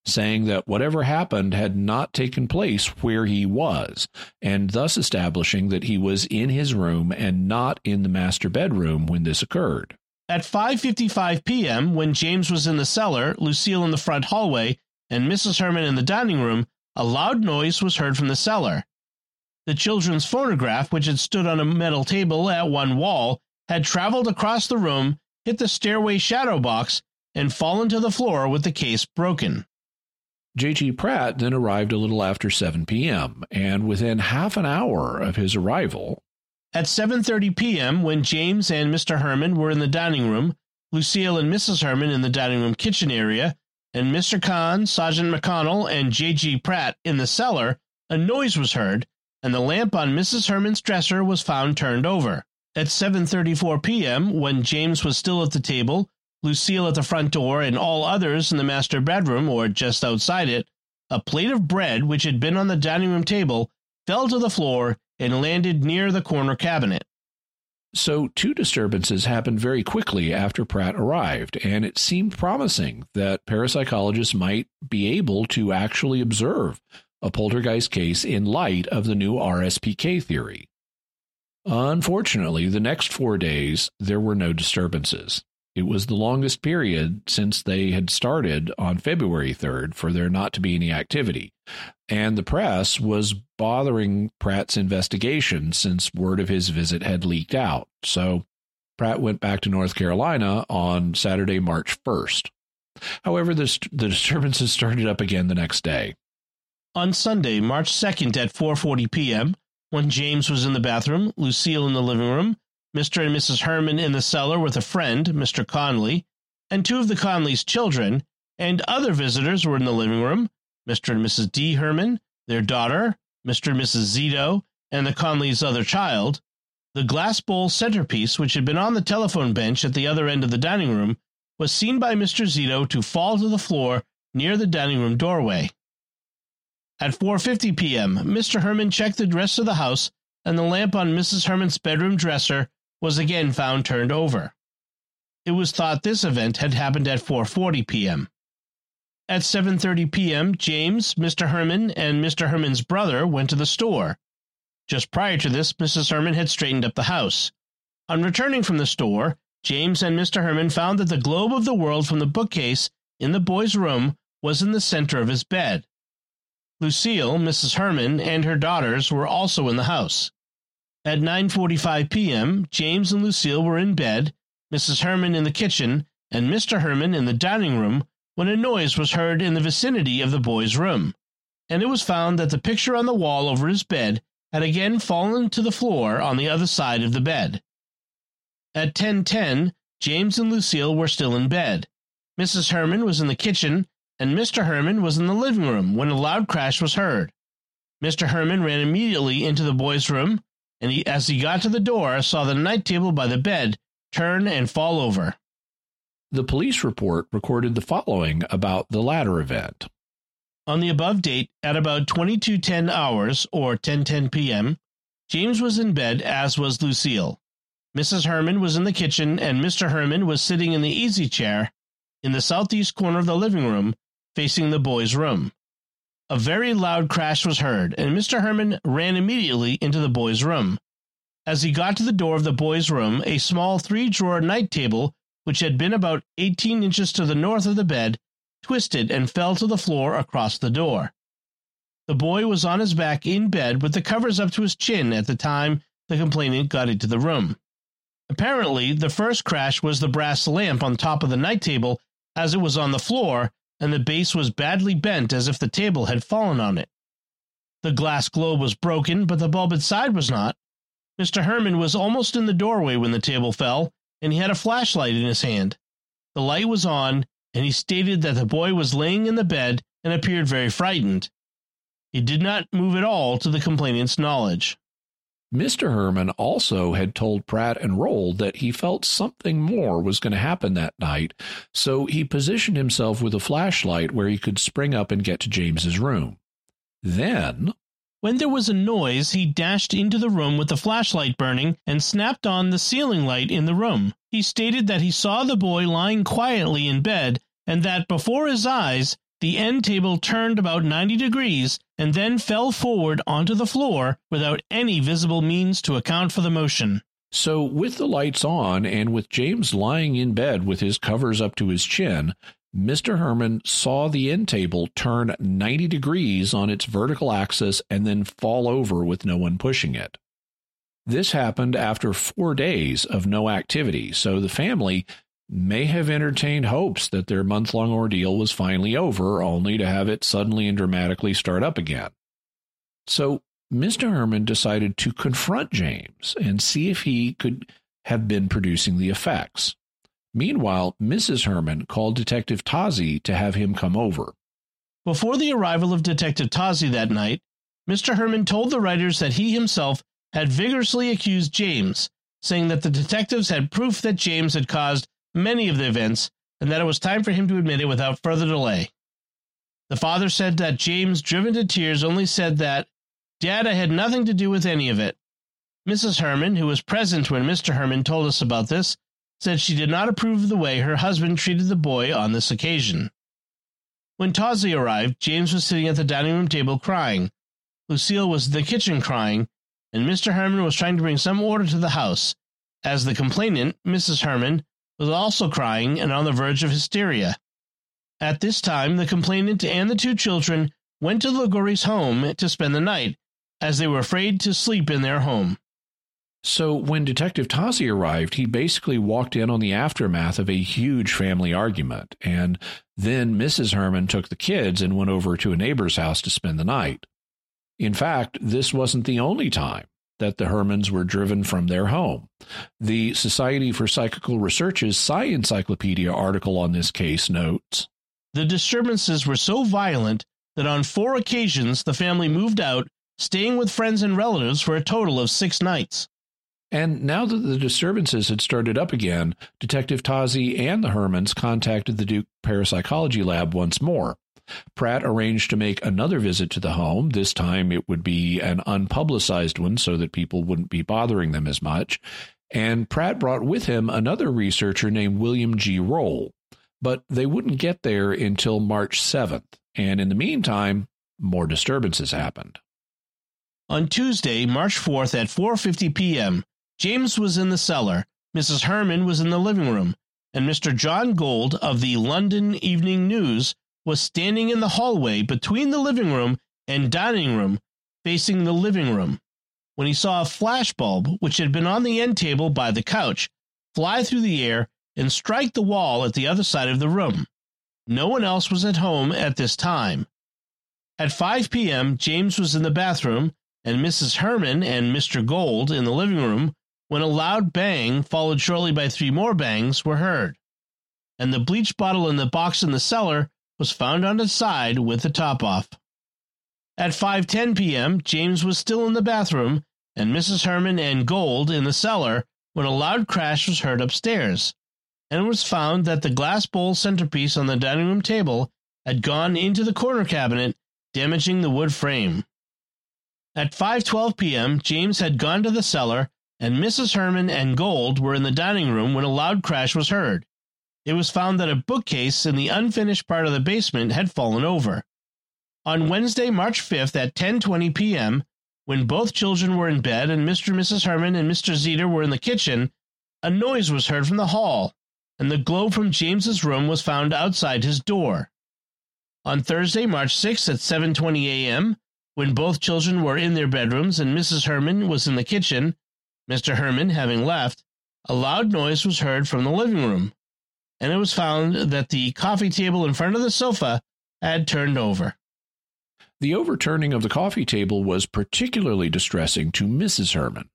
saying that whatever happened had not taken place where he was, and thus establishing that he was in his room and not in the master bedroom when this occurred. At 5:55 p.m., when James was in the cellar, Lucille in the front hallway, and Mrs. Herrmann in the dining room, a loud noise was heard from the cellar. The children's phonograph, which had stood on a metal table at one wall, had traveled across the room, hit the stairway shadow box, and fallen to the floor with the case broken. J.G. Pratt then arrived a little after 7 p.m., and within half an hour of his arrival, at 7:30 p.m., when James and Mr. Herrmann were in the dining room, Lucille and Mrs. Herrmann in the dining room kitchen area, and Mr. Kahn, Sergeant McConnell, and J.G. Pratt in the cellar, a noise was heard, and the lamp on Mrs. Herrmann's dresser was found turned over. At 7:34 p.m., when James was still at the table, Lucille at the front door, and all others in the master bedroom or just outside it, a plate of bread which had been on the dining room table fell to the floor and landed near the corner cabinet. So, two disturbances happened very quickly after Pratt arrived, and it seemed promising that parapsychologists might be able to actually observe a poltergeist case in light of the new RSPK theory. Unfortunately, the next four days, there were no disturbances. It was the longest period since they had started on February 3rd for there not to be any activity. And the press was bothering Pratt's investigation since word of his visit had leaked out. So Pratt went back to North Carolina on Saturday, March 1st. However, the, the disturbances started up again the next day. On Sunday, March 2nd at 4:40 p.m., when James was in the bathroom, Lucille in the living room, Mr. and Mrs. Herrmann in the cellar with a friend, Mr. Conley, and two of the Conleys' children, and other visitors were in the living room, Mr. and Mrs. D. Herrmann, their daughter, Mr. and Mrs. Zito, and the Conleys' other child. The glass bowl centerpiece, which had been on the telephone bench at the other end of the dining room, was seen by Mr. Zito to fall to the floor near the dining room doorway. At 4:50 p.m., Mr. Herrmann checked the rest of the house and the lamp on Mrs. Herrmann's bedroom dresser was again found turned over. It was thought this event had happened at 4:40 p.m. At 7:30 p.m., James, Mr. Herrmann, and Mr. Herrmann's brother went to the store. Just prior to this, Mrs. Herrmann had straightened up the house. On returning from the store, James and Mr. Herrmann found that the globe of the world from the bookcase in the boy's room was in the center of his bed. Lucille, Mrs. Herrmann, and her daughters were also in the house. At 9:45 p.m., James and Lucille were in bed, Mrs. Herrmann in the kitchen, and Mr. Herrmann in the dining room when a noise was heard in the vicinity of the boy's room, and it was found that the picture on the wall over his bed had again fallen to the floor on the other side of the bed. At 10:10, James and Lucille were still in bed. Mrs. Herrmann was in the kitchen and Mr. Herrmann was in the living room when a loud crash was heard. Mr. Herrmann ran immediately into the boy's room, and he, as he got to the door, saw the night table by the bed turn and fall over. The police report recorded the following about the latter event. On the above date, at about 2210 hours or 10:10 p.m., James was in bed as was Lucille. Mrs. Herrmann was in the kitchen and Mr. Herrmann was sitting in the easy chair in the southeast corner of the living room facing the boy's room. A very loud crash was heard, and Mr. Herrmann ran immediately into the boy's room. As he got to the door of the boy's room, a small three drawer night table, which had been about 18 inches to the north of the bed, twisted and fell to the floor across the door. The boy was on his back in bed with the covers up to his chin at the time the complainant got into the room. Apparently, the first crash was the brass lamp on top of the night table as it was on the floor and the base was badly bent as if the table had fallen on it. The glass globe was broken, but the bulb inside was not. Mr. Herrmann was almost in the doorway when the table fell, and he had a flashlight in his hand. The light was on, and he stated that the boy was laying in the bed and appeared very frightened. He did not move at all to the complainant's knowledge. Mr. Herrmann also had told Pratt and Roll that he felt something more was going to happen that night, so he positioned himself with a flashlight where he could spring up and get to James's room. Then, when there was a noise, he dashed into the room with the flashlight burning and snapped on the ceiling light in the room. He stated that he saw the boy lying quietly in bed and that before his eyes the end table turned about 90 degrees and then fell forward onto the floor without any visible means to account for the motion. So, with the lights on and with James lying in bed with his covers up to his chin, Mr. Herrmann saw the end table turn 90 degrees on its vertical axis and then fall over with no one pushing it. This happened after four days of no activity, so the family may have entertained hopes that their month long ordeal was finally over, only to have it suddenly and dramatically start up again. So Mr. Herrmann decided to confront James and see if he could have been producing the effects. Meanwhile, Mrs. Herrmann called Detective Tozzi to have him come over. Before the arrival of Detective Tozzi that night, Mr. Herrmann told the writers that he himself had vigorously accused James, saying that the detectives had proof that James had caused many of the events and that it was time for him to admit it without further delay. The father said that James, driven to tears, only said that, Dad, I had nothing to do with any of it. Mrs. Herrmann, who was present when Mr. Herrmann told us about this, said she did not approve of the way her husband treated the boy on this occasion. When Tozzi arrived, James was sitting at the dining room table crying. Lucille was in the kitchen crying, and Mr. Herrmann was trying to bring some order to the house, as the complainant, Mrs. Herrmann, was also crying and on the verge of hysteria. At this time, the complainant and the two children went to Liguori's home to spend the night, as they were afraid to sleep in their home. So, when Detective Tozzi arrived, he basically walked in on the aftermath of a huge family argument, and then Mrs. Herrmann took the kids and went over to a neighbor's house to spend the night. In fact, this wasn't the only time that the Herrmanns were driven from their home. The Society for Psychical Research's Psi-Encyclopedia article on this case notes The disturbances were so violent that on four occasions the family moved out, staying with friends and relatives for a total of six nights. And now that the disturbances had started up again, Detective Tozzi and the Herrmanns contacted the Duke Parapsychology Lab once more. Pratt arranged to make another visit to the home. This time it would be an unpublicized one so that people wouldn't be bothering them as much. And Pratt brought with him another researcher named William G. Roll. But they wouldn't get there until March 7th. And in the meantime, more disturbances happened. On Tuesday, March 4th at 4:50 p.m., James was in the cellar, Mrs. Herrmann was in the living room, and Mr. John Gold of the London Evening News was standing in the hallway between the living room and dining room, facing the living room, when he saw a flash bulb, which had been on the end table by the couch, fly through the air and strike the wall at the other side of the room. No one else was at home at this time. At 5 p.m., James was in the bathroom, and Mrs. Herrmann and Mr. Gold in the living room when a loud bang, followed shortly by three more bangs, were heard, and the bleach bottle in the box in the cellar was found on its side with the top off. At 5:10 p.m., James was still in the bathroom and Mrs. Herrmann and Gold in the cellar when a loud crash was heard upstairs, and it was found that the glass bowl centerpiece on the dining room table had gone into the corner cabinet, damaging the wood frame. At 5:12 p.m., James had gone to the cellar and Mrs. Herrmann and Gold were in the dining room when a loud crash was heard. It was found that a bookcase in the unfinished part of the basement had fallen over. On Wednesday, March 5th at 10:20 p.m., when both children were in bed and Mr. and Mrs. Herrmann and Mr. Zeter were in the kitchen, a noise was heard from the hall, and the globe from James's room was found outside his door. On Thursday, March 6th at 7:20 a.m., when both children were in their bedrooms and Mrs. Herrmann was in the kitchen, Mr. Herrmann having left, a loud noise was heard from the living room, and it was found that the coffee table in front of the sofa had turned over. The overturning of the coffee table was particularly distressing to Mrs. Herrmann.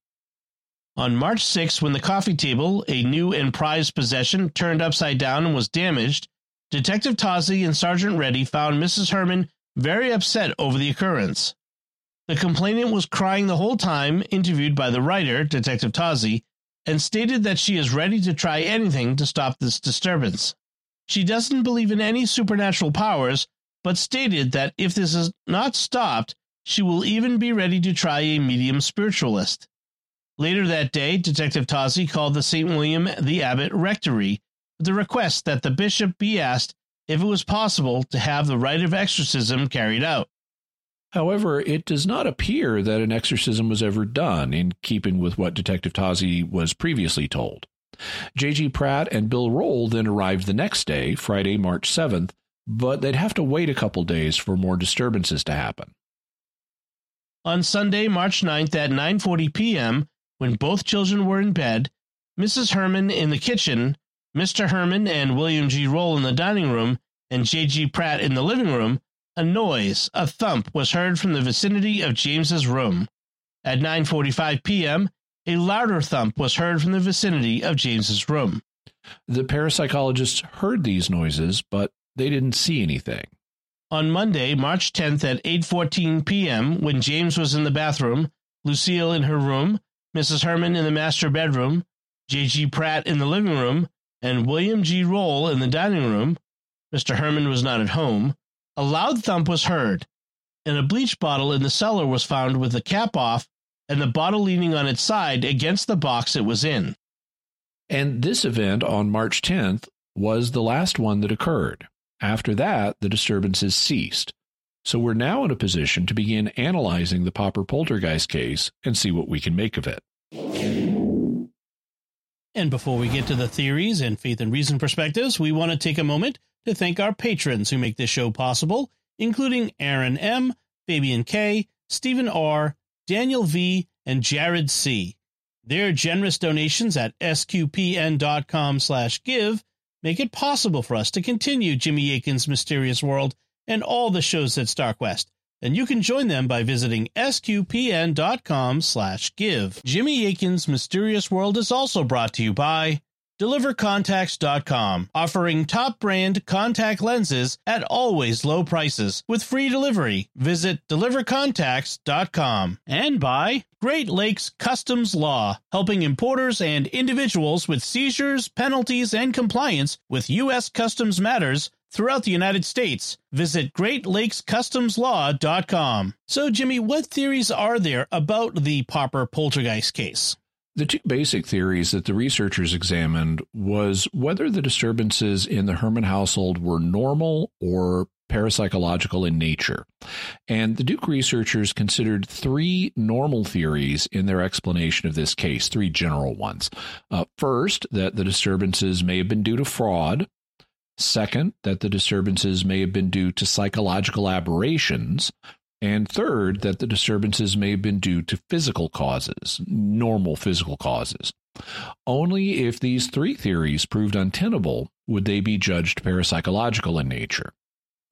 On March 6, when the coffee table, a new and prized possession, turned upside down and was damaged, Detective Tozzi and Sergeant Reddy found Mrs. Herrmann very upset over the occurrence. The complainant was crying the whole time interviewed by the writer, Detective Tozzi, and stated that she is ready to try anything to stop this disturbance. She doesn't believe in any supernatural powers, but stated that if this is not stopped, she will even be ready to try a medium spiritualist. Later that day, Detective Tozzi called the St. William the Abbot Rectory with the request that the bishop be asked if it was possible to have the rite of exorcism carried out. However, it does not appear that an exorcism was ever done, in keeping with what Detective Tozzi was previously told. J.G. Pratt and Bill Roll then arrived the next day, Friday, March 7th, but they'd have to wait a couple days for more disturbances to happen. On Sunday, March 9th at 9:40 p.m., when both children were in bed, Mrs. Herrmann in the kitchen, Mr. Herrmann and William G. Roll in the dining room, and J.G. Pratt in the living room, a noise, a thump, was heard from the vicinity of James's room. At 9:45 p.m., a louder thump was heard from the vicinity of James's room. The parapsychologists heard these noises, but they didn't see anything. On Monday, March 10th at 8:14 p.m., when James was in the bathroom, Lucille in her room, Mrs. Herrmann in the master bedroom, J.G. Pratt in the living room, and William G. Roll in the dining room, Mr. Herrmann was not at home. A loud thump was heard, and a bleach bottle in the cellar was found with the cap off and the bottle leaning on its side against the box it was in. And this event on March 10th was the last one that occurred. After that, the disturbances ceased. So we're now in a position to begin analyzing the Popper Poltergeist case and see what we can make of it. And before we get to the theories and faith and reason perspectives, we want to take a moment to thank our patrons who make this show possible, including Aaron M., Fabian K., Stephen R., Daniel V., and Jared C. Their generous donations at sqpn.com slash give make it possible for us to continue Jimmy Akin's Mysterious World and all the shows at StarQuest. And you can join them by visiting sqpn.com slash give. Jimmy Akin's Mysterious World is also brought to you by delivercontacts.com, offering top brand contact lenses at always low prices with free delivery. Visit delivercontacts.com. And by Great Lakes Customs Law, helping importers and individuals with seizures, penalties, and compliance with U.S. Customs matters throughout the United States. Visit GreatLakesCustomsLaw.com. So, Jimmy, what theories are there about the Popper poltergeist case? The two basic theories that the researchers examined was whether the disturbances in the Herrmann household were normal or parapsychological in nature. And the Duke researchers considered three normal theories in their explanation of this case, three general ones. Uh, first, that the disturbances may have been due to fraud. Second, that the disturbances may have been due to psychological aberrations. And third, that the disturbances may have been due to physical causes, normal physical causes. Only if these three theories proved untenable would they be judged parapsychological in nature.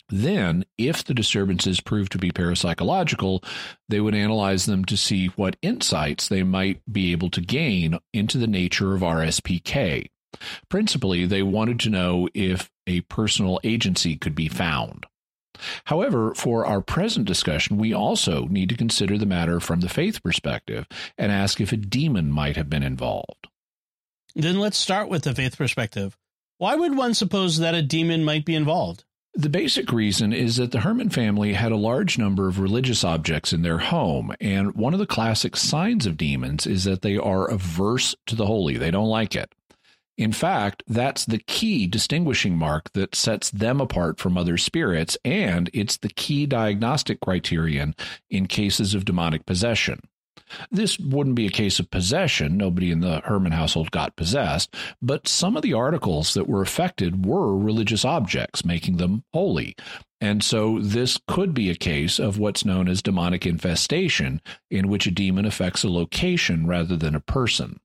Then, if the disturbances proved to be parapsychological, they would analyze them to see what insights they might be able to gain into the nature of RSPK. Principally, they wanted to know if a personal agency could be found. However, for our present discussion, we also need to consider the matter from the faith perspective and ask if a demon might have been involved. Then let's start with the faith perspective. Why would one suppose that a demon might be involved? The basic reason is that the Herrmann family had a large number of religious objects in their home, and one of the classic signs of demons is that they are averse to the holy. They don't like it. In fact, that's the key distinguishing mark that sets them apart from other spirits, and it's the key diagnostic criterion in cases of demonic possession. This wouldn't be a case of possession. Nobody in the Herrmann household got possessed, but some of the articles that were affected were religious objects, making them holy. And so this could be a case of what's known as demonic infestation, in which a demon affects a location rather than a person.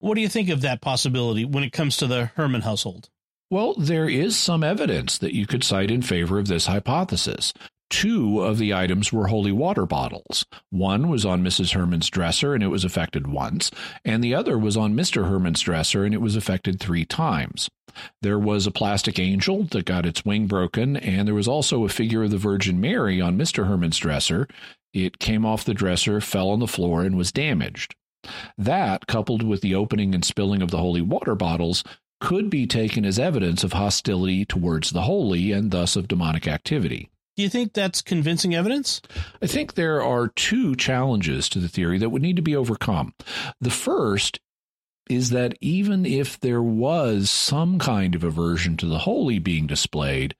What do you think of that possibility when it comes to the Herrmann household? Well, there is some evidence that you could cite in favor of this hypothesis. Two of the items were holy water bottles. One was on Mrs. Herrmann's dresser and it was affected once, and the other was on Mr. Herrmann's dresser and it was affected three times. There was a plastic angel that got its wing broken, and there was also a figure of the Virgin Mary on Mr. Herrmann's dresser. It came off the dresser, fell on the floor, and was damaged. That, coupled with the opening and spilling of the holy water bottles, could be taken as evidence of hostility towards the holy and thus of demonic activity. Do you think that's convincing evidence? I think there are two challenges to the theory that would need to be overcome. The first is that even if there was some kind of aversion to the holy being displayed,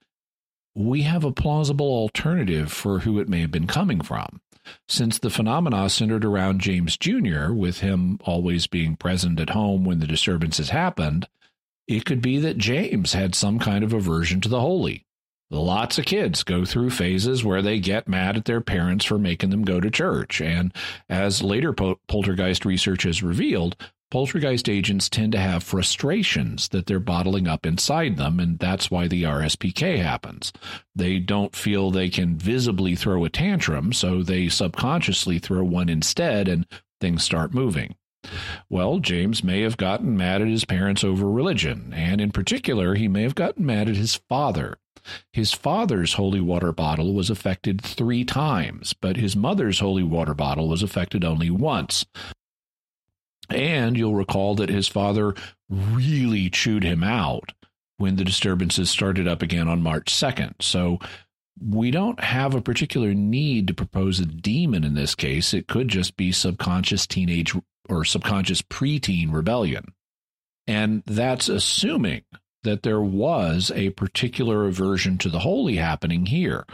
we have a plausible alternative for who it may have been coming from since the phenomena centered around James Jr., with him always being present at home when the disturbances happened, it could be that James had some kind of aversion to the holy. Lots of kids go through phases where they get mad at their parents for making them go to church. And as later poltergeist research has revealed, Poltergeist agents tend to have frustrations that they're bottling up inside them, and that's why the RSPK happens. They don't feel they can visibly throw a tantrum, so they subconsciously throw one instead, and things start moving. Well, James may have gotten mad at his parents over religion, and in particular, he may have gotten mad at his father. His father's holy water bottle was affected three times, but his mother's holy water bottle was affected only once. And you'll recall that his father really chewed him out when the disturbances started up again on March 2nd. So we don't have a particular need to propose a demon in this case. It could just be subconscious teenage or subconscious preteen rebellion. And that's assuming that there was a particular aversion to the holy happening here.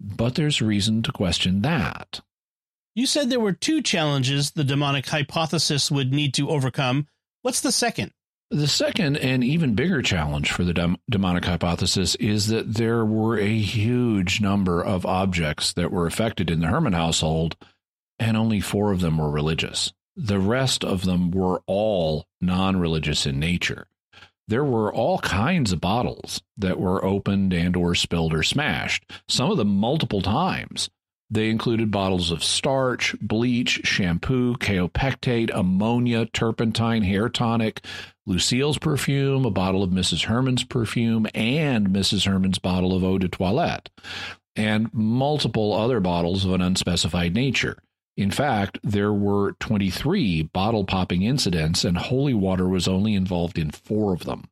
But there's reason to question that. You said there were two challenges the demonic hypothesis would need to overcome. What's the second? The second and even bigger challenge for the dem- demonic hypothesis is that there were a huge number of objects that were affected in the Herrmann household, and only four of them were religious. The rest of them were all non religious in nature. There were all kinds of bottles that were opened and or spilled or smashed, some of them multiple times They included bottles of starch, bleach, shampoo, kaopectate, ammonia, turpentine, hair tonic, Lucille's perfume, a bottle of Mrs. Herrmann's perfume, and Mrs. Herrmann's bottle of eau de toilette, and multiple other bottles of an unspecified nature. In fact, there were 23 bottle popping incidents, and holy water was only involved in four of them.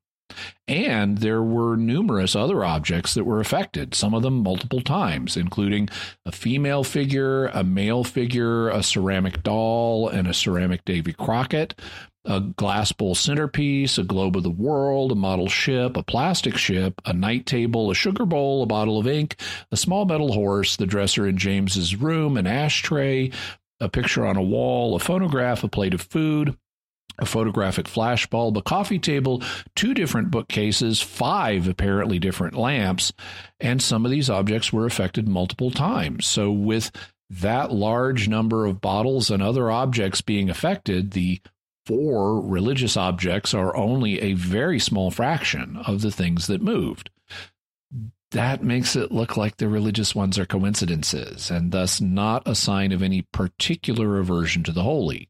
And there were numerous other objects that were affected, some of them multiple times, including a female figure, a male figure, a ceramic doll, and a ceramic Davy Crockett, a glass bowl centerpiece, a globe of the world, a model ship, a plastic ship, a night table, a sugar bowl, a bottle of ink, a small metal horse, the dresser in James's room, an ashtray, a picture on a wall, a phonograph, a plate of food, a photographic flashbulb, a coffee table, two different bookcases, five apparently different lamps, and some of these objects were affected multiple times. So, with that large number of bottles and other objects being affected, the four religious objects are only a very small fraction of the things that moved. That makes it look like the religious ones are coincidences and thus not a sign of any particular aversion to the holy.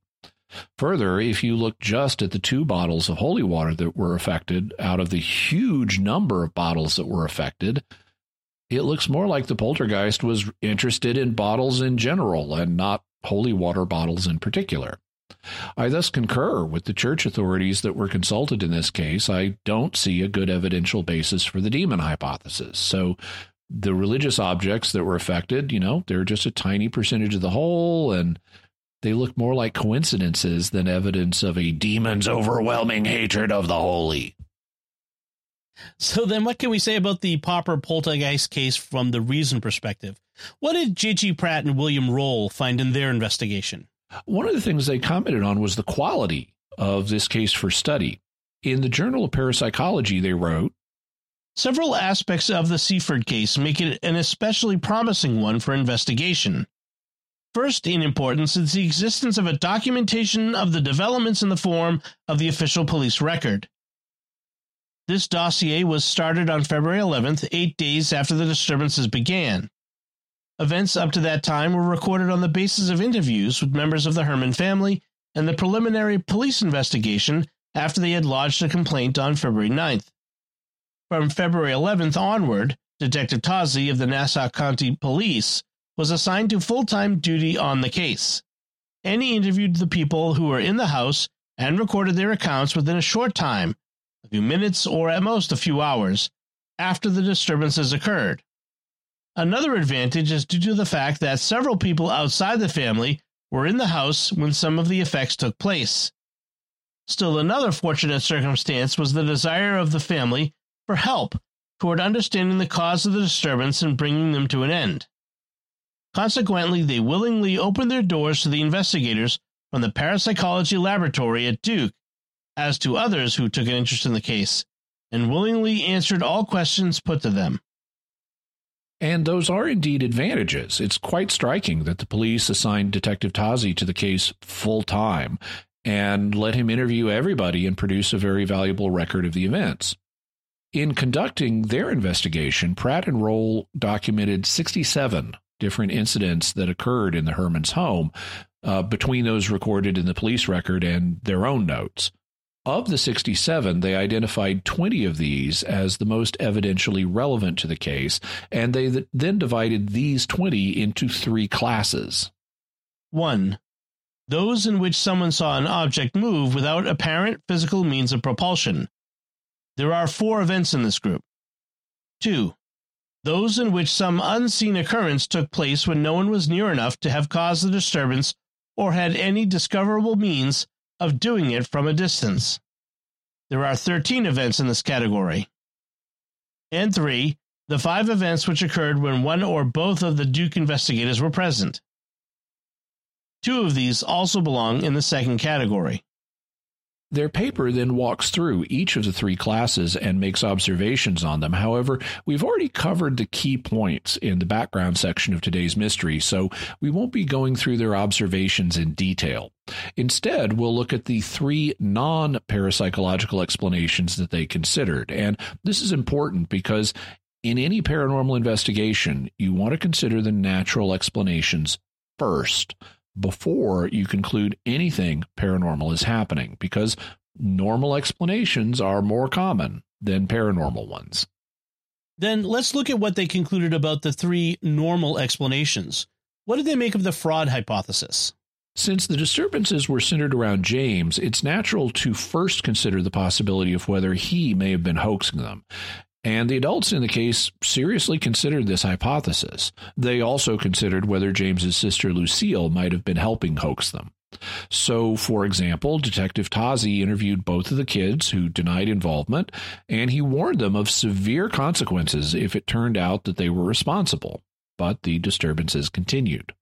Further, if you look just at the two bottles of holy water that were affected out of the huge number of bottles that were affected, it looks more like the poltergeist was interested in bottles in general and not holy water bottles in particular. I thus concur with the church authorities that were consulted in this case. I don't see a good evidential basis for the demon hypothesis. So the religious objects that were affected, you know, they're just a tiny percentage of the whole and they look more like coincidences than evidence of a demon's overwhelming hatred of the holy. So then what can we say about the Popper poltergeist case from the reason perspective? What did J.G. Pratt and William Roll find in their investigation? One of the things they commented on was the quality of this case for study. In the Journal of Parapsychology, they wrote Several aspects of the Seaford case make it an especially promising one for investigation. First in importance is the existence of a documentation of the developments in the form of the official police record. This dossier was started on February 11th, eight days after the disturbances began. Events up to that time were recorded on the basis of interviews with members of the Herrmann family and the preliminary police investigation after they had lodged a complaint on February 9th. From February 11th onward, Detective Tozzi of the Nassau County Police was assigned to full time duty on the case. And he interviewed the people who were in the house and recorded their accounts within a short time, a few minutes or at most a few hours, after the disturbances occurred. Another advantage is due to the fact that several people outside the family were in the house when some of the effects took place. Still, another fortunate circumstance was the desire of the family for help toward understanding the cause of the disturbance and bringing them to an end. Consequently, they willingly opened their doors to the investigators from the parapsychology laboratory at Duke, as to others who took an interest in the case, and willingly answered all questions put to them. And those are indeed advantages. It's quite striking that the police assigned Detective Tozzi to the case full time and let him interview everybody and produce a very valuable record of the events. In conducting their investigation, Pratt and Roll documented 67 different incidents that occurred in the Herrmann's home uh, between those recorded in the police record and their own notes. Of the 67, they identified 20 of these as the most evidentially relevant to the case, and they th- then divided these 20 into three classes. 1. Those in which someone saw an object move without apparent physical means of propulsion. There are four events in this group. 2 those in which some unseen occurrence took place when no one was near enough to have caused the disturbance or had any discoverable means of doing it from a distance. There are 13 events in this category. And three, the five events which occurred when one or both of the Duke investigators were present. Two of these also belong in the second category. Their paper then walks through each of the three classes and makes observations on them. However, we've already covered the key points in the background section of today's mystery, so we won't be going through their observations in detail. Instead, we'll look at the three non parapsychological explanations that they considered. And this is important because in any paranormal investigation, you want to consider the natural explanations first before you conclude anything paranormal is happening because normal explanations are more common than paranormal ones. Then let's look at what they concluded about the three normal explanations. What did they make of the fraud hypothesis? Since the disturbances were centered around James, it's natural to first consider the possibility of whether he may have been hoaxing them. And the adults in the case seriously considered this hypothesis. They also considered whether James's sister Lucille might have been helping hoax them. So, for example, Detective Tozzi interviewed both of the kids who denied involvement, and he warned them of severe consequences if it turned out that they were responsible. But the disturbances continued.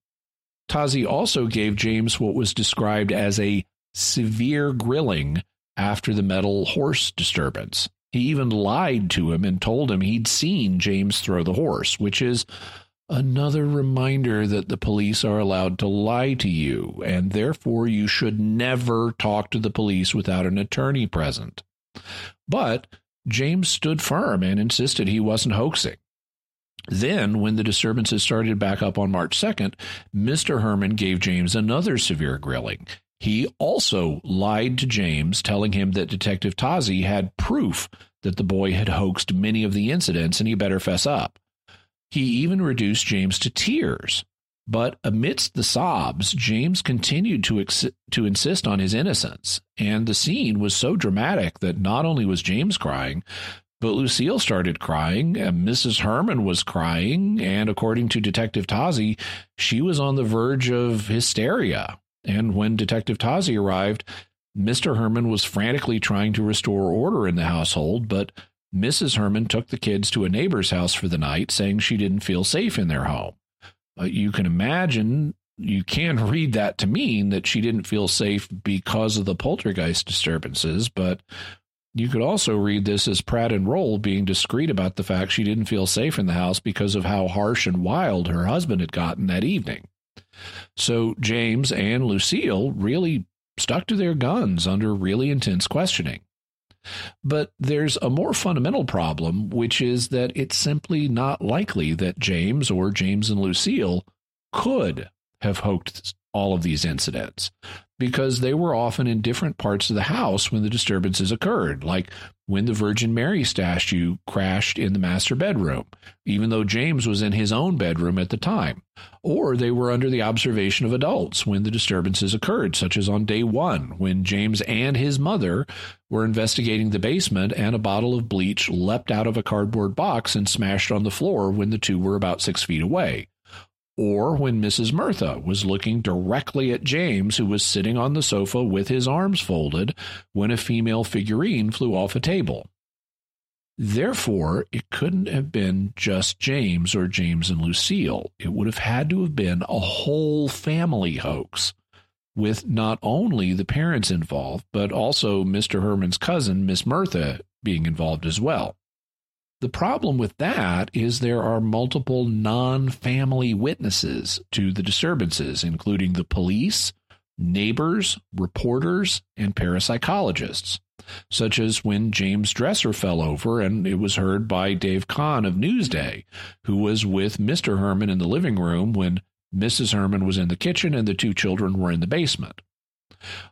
Tozzi also gave James what was described as a severe grilling after the metal horse disturbance. He even lied to him and told him he'd seen James throw the horse, which is another reminder that the police are allowed to lie to you, and therefore you should never talk to the police without an attorney present. But James stood firm and insisted he wasn't hoaxing. Then, when the disturbances started back up on March 2nd, Mr. Herrmann gave James another severe grilling. He also lied to James, telling him that Detective Tozzi had proof that the boy had hoaxed many of the incidents and he better fess up. He even reduced James to tears. But amidst the sobs, James continued to, ex- to insist on his innocence. And the scene was so dramatic that not only was James crying, but Lucille started crying, and Mrs. Herrmann was crying, and according to Detective Tozzi, she was on the verge of hysteria. And when Detective Tozzi arrived, Mr. Herrmann was frantically trying to restore order in the household, but Mrs. Herrmann took the kids to a neighbor's house for the night, saying she didn't feel safe in their home. You can imagine, you can read that to mean that she didn't feel safe because of the poltergeist disturbances, but you could also read this as Pratt and Roll being discreet about the fact she didn't feel safe in the house because of how harsh and wild her husband had gotten that evening. So James and Lucille really stuck to their guns under really intense questioning. But there's a more fundamental problem, which is that it's simply not likely that James or James and Lucille could have hoaxed all of these incidents because they were often in different parts of the house when the disturbances occurred, like when the Virgin Mary statue crashed in the master bedroom, even though James was in his own bedroom at the time. Or they were under the observation of adults when the disturbances occurred, such as on day one, when James and his mother were investigating the basement and a bottle of bleach leapt out of a cardboard box and smashed on the floor when the two were about six feet away or when Mrs. Murtha was looking directly at James, who was sitting on the sofa with his arms folded when a female figurine flew off a table. Therefore, it couldn't have been just James or James and Lucille. It would have had to have been a whole family hoax, with not only the parents involved, but also Mr. Herrmann's cousin, Miss Murtha, being involved as well. The problem with that is there are multiple non family witnesses to the disturbances, including the police, neighbors, reporters, and parapsychologists, such as when James Dresser fell over and it was heard by Dave Kahn of Newsday, who was with Mr. Herrmann in the living room when Mrs. Herrmann was in the kitchen and the two children were in the basement.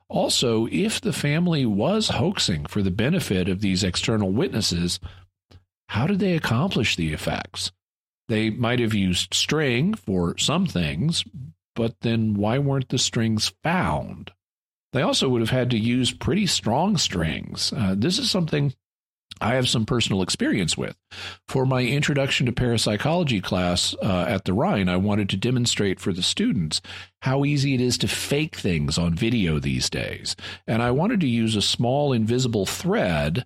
Also, if the family was hoaxing for the benefit of these external witnesses, how did they accomplish the effects? They might have used string for some things, but then why weren't the strings found? They also would have had to use pretty strong strings. Uh, this is something I have some personal experience with. For my introduction to parapsychology class uh, at the Rhine, I wanted to demonstrate for the students how easy it is to fake things on video these days. And I wanted to use a small invisible thread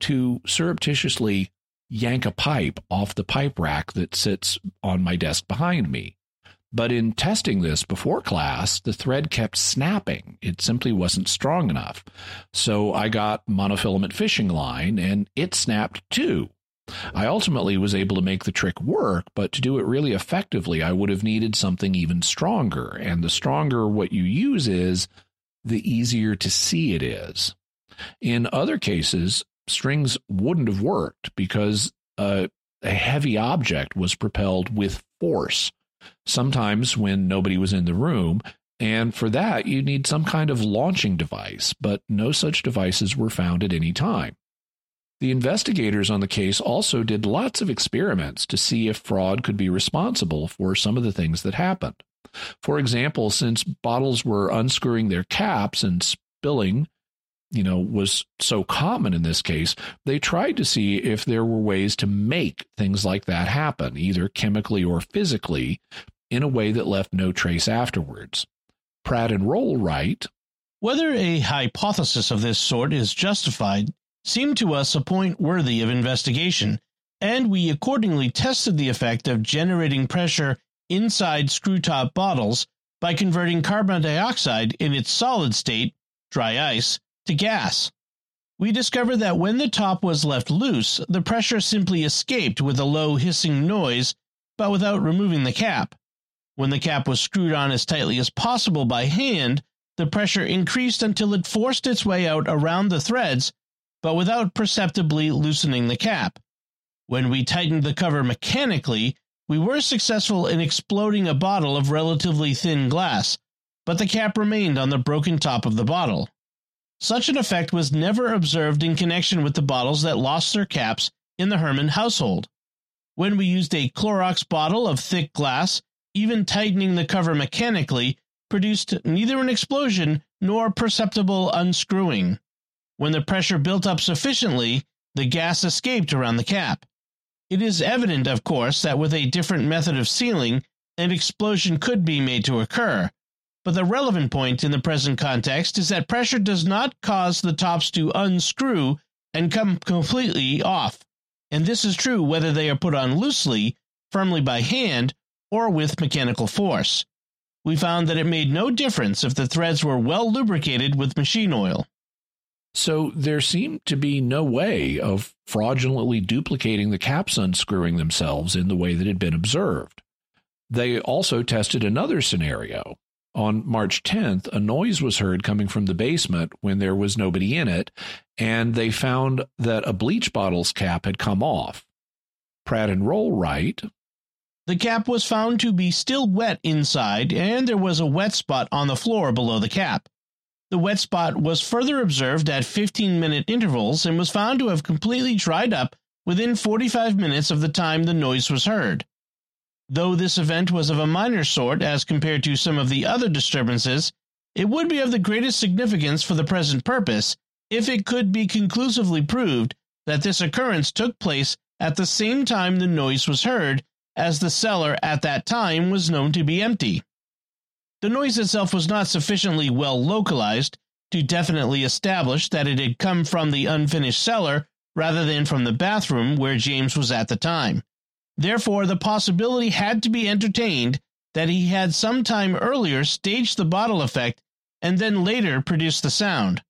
to surreptitiously yank a pipe off the pipe rack that sits on my desk behind me. But in testing this before class, the thread kept snapping. It simply wasn't strong enough. So I got monofilament fishing line and it snapped too. I ultimately was able to make the trick work, but to do it really effectively, I would have needed something even stronger. And the stronger what you use is, the easier to see it is. In other cases, strings wouldn't have worked because a heavy object was propelled with force, sometimes when nobody was in the room. And for that, you need some kind of launching device, but no such devices were found at any time. The investigators on the case also did lots of experiments to see if fraud could be responsible for some of the things that happened. For example, since bottles were unscrewing their caps and spilling, you know, was so common in this case, they tried to see if there were ways to make things like that happen, either chemically or physically, in a way that left no trace afterwards. Pratt and Roll write Whether a hypothesis of this sort is justified seemed to us a point worthy of investigation, and we accordingly tested the effect of generating pressure inside screw top bottles by converting carbon dioxide in its solid state, dry ice, to gas. We discovered that when the top was left loose, the pressure simply escaped with a low hissing noise, but without removing the cap. When the cap was screwed on as tightly as possible by hand, the pressure increased until it forced its way out around the threads but without perceptibly loosening the cap. When we tightened the cover mechanically, we were successful in exploding a bottle of relatively thin glass, but the cap remained on the broken top of the bottle. Such an effect was never observed in connection with the bottles that lost their caps in the Herrmann household. When we used a Clorox bottle of thick glass, even tightening the cover mechanically produced neither an explosion nor perceptible unscrewing. When the pressure built up sufficiently, the gas escaped around the cap. It is evident, of course, that with a different method of sealing, an explosion could be made to occur. But the relevant point in the present context is that pressure does not cause the tops to unscrew and come completely off. And this is true whether they are put on loosely, firmly by hand, or with mechanical force. We found that it made no difference if the threads were well lubricated with machine oil. So there seemed to be no way of fraudulently duplicating the caps unscrewing themselves in the way that had been observed. They also tested another scenario. On March 10th, a noise was heard coming from the basement when there was nobody in it, and they found that a bleach bottle's cap had come off. Pratt and Roll write The cap was found to be still wet inside, and there was a wet spot on the floor below the cap. The wet spot was further observed at 15 minute intervals and was found to have completely dried up within 45 minutes of the time the noise was heard. Though this event was of a minor sort as compared to some of the other disturbances, it would be of the greatest significance for the present purpose if it could be conclusively proved that this occurrence took place at the same time the noise was heard, as the cellar at that time was known to be empty. The noise itself was not sufficiently well localized to definitely establish that it had come from the unfinished cellar rather than from the bathroom where James was at the time. Therefore, the possibility had to be entertained that he had some time earlier staged the bottle effect and then later produced the sound.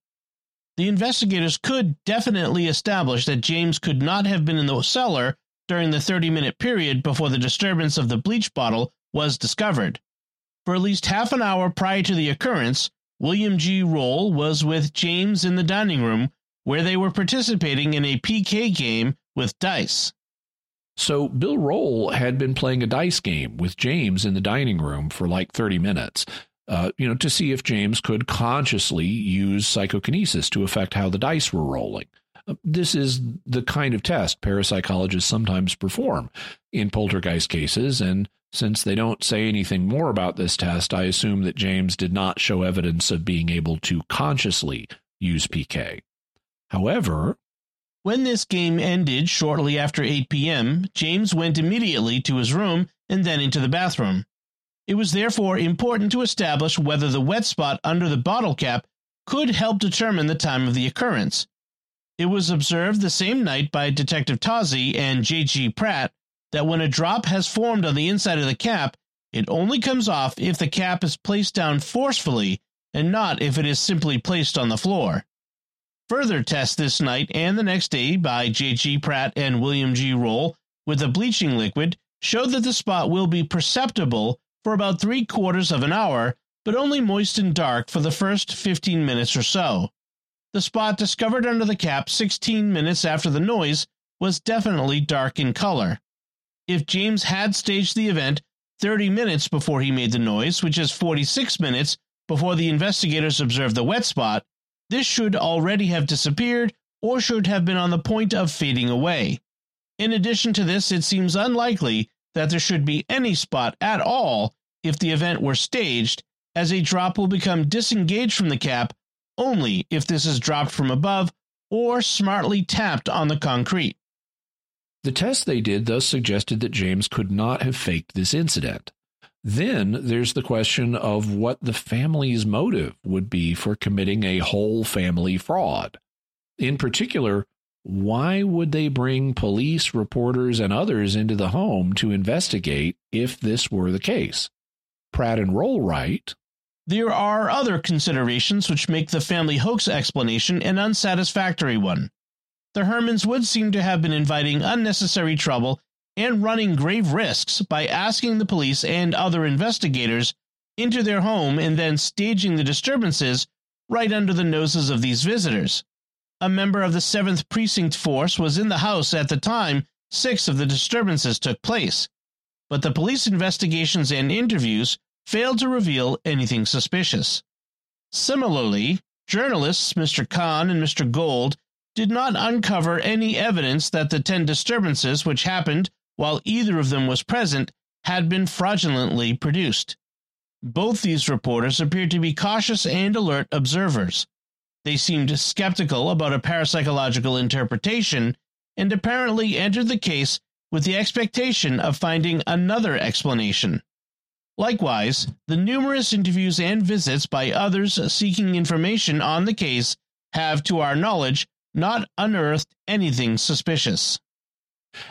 The investigators could definitely establish that James could not have been in the cellar during the 30 minute period before the disturbance of the bleach bottle was discovered. For at least half an hour prior to the occurrence, William G. Roll was with James in the dining room where they were participating in a PK game with dice. So Bill Roll had been playing a dice game with James in the dining room for like 30 minutes. Uh, you know, to see if James could consciously use psychokinesis to affect how the dice were rolling. Uh, this is the kind of test parapsychologists sometimes perform in poltergeist cases, and since they don't say anything more about this test, I assume that James did not show evidence of being able to consciously use PK. However, when this game ended shortly after 8 p.m., James went immediately to his room and then into the bathroom. It was therefore important to establish whether the wet spot under the bottle cap could help determine the time of the occurrence. It was observed the same night by Detective Tozzi and J.G. Pratt that when a drop has formed on the inside of the cap, it only comes off if the cap is placed down forcefully and not if it is simply placed on the floor. Further tests this night and the next day by J.G. Pratt and William G. Roll with a bleaching liquid showed that the spot will be perceptible for about three quarters of an hour, but only moist and dark for the first 15 minutes or so. The spot discovered under the cap 16 minutes after the noise was definitely dark in color. if James had staged the event 30 minutes before he made the noise, which is 46 minutes before the investigators observed the wet spot, this should already have disappeared or should have been on the point of fading away. In addition to this, it seems unlikely that there should be any spot at all if the event were staged, as a drop will become disengaged from the cap only if this is dropped from above or smartly tapped on the concrete. The test they did thus suggested that James could not have faked this incident. Then there's the question of what the family's motive would be for committing a whole family fraud. In particular, why would they bring police, reporters, and others into the home to investigate if this were the case? Pratt and Roll Rollright. There are other considerations which make the family hoax explanation an unsatisfactory one. The Herrmanns would seem to have been inviting unnecessary trouble and running grave risks by asking the police and other investigators into their home and then staging the disturbances right under the noses of these visitors. A member of the 7th Precinct Force was in the house at the time six of the disturbances took place, but the police investigations and interviews failed to reveal anything suspicious. Similarly, journalists Mr. Kahn and Mr. Gold did not uncover any evidence that the 10 disturbances which happened while either of them was present, had been fraudulently produced. Both these reporters appeared to be cautious and alert observers. They seemed skeptical about a parapsychological interpretation and apparently entered the case with the expectation of finding another explanation. Likewise, the numerous interviews and visits by others seeking information on the case have, to our knowledge, not unearthed anything suspicious.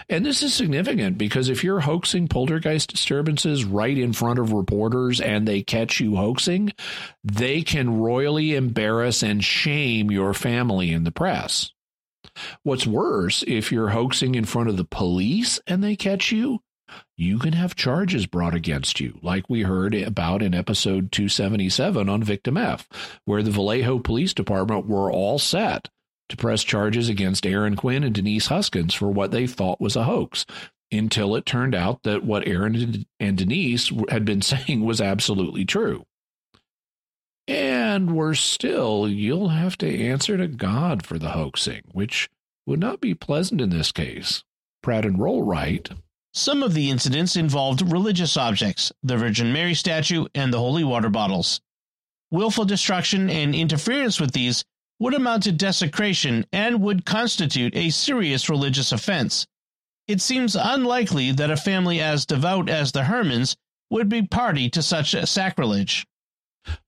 And this is significant because if you're hoaxing poltergeist disturbances right in front of reporters and they catch you hoaxing, they can royally embarrass and shame your family in the press. What's worse, if you're hoaxing in front of the police and they catch you, you can have charges brought against you, like we heard about in episode 277 on Victim F, where the Vallejo Police Department were all set to press charges against Aaron Quinn and Denise Huskins for what they thought was a hoax until it turned out that what Aaron and Denise had been saying was absolutely true. And worse still, you'll have to answer to God for the hoaxing, which would not be pleasant in this case. Pratt and Roll write. Some of the incidents involved religious objects, the Virgin Mary statue, and the holy water bottles. Willful destruction and interference with these would amount to desecration and would constitute a serious religious offense. It seems unlikely that a family as devout as the Herrmanns would be party to such a sacrilege.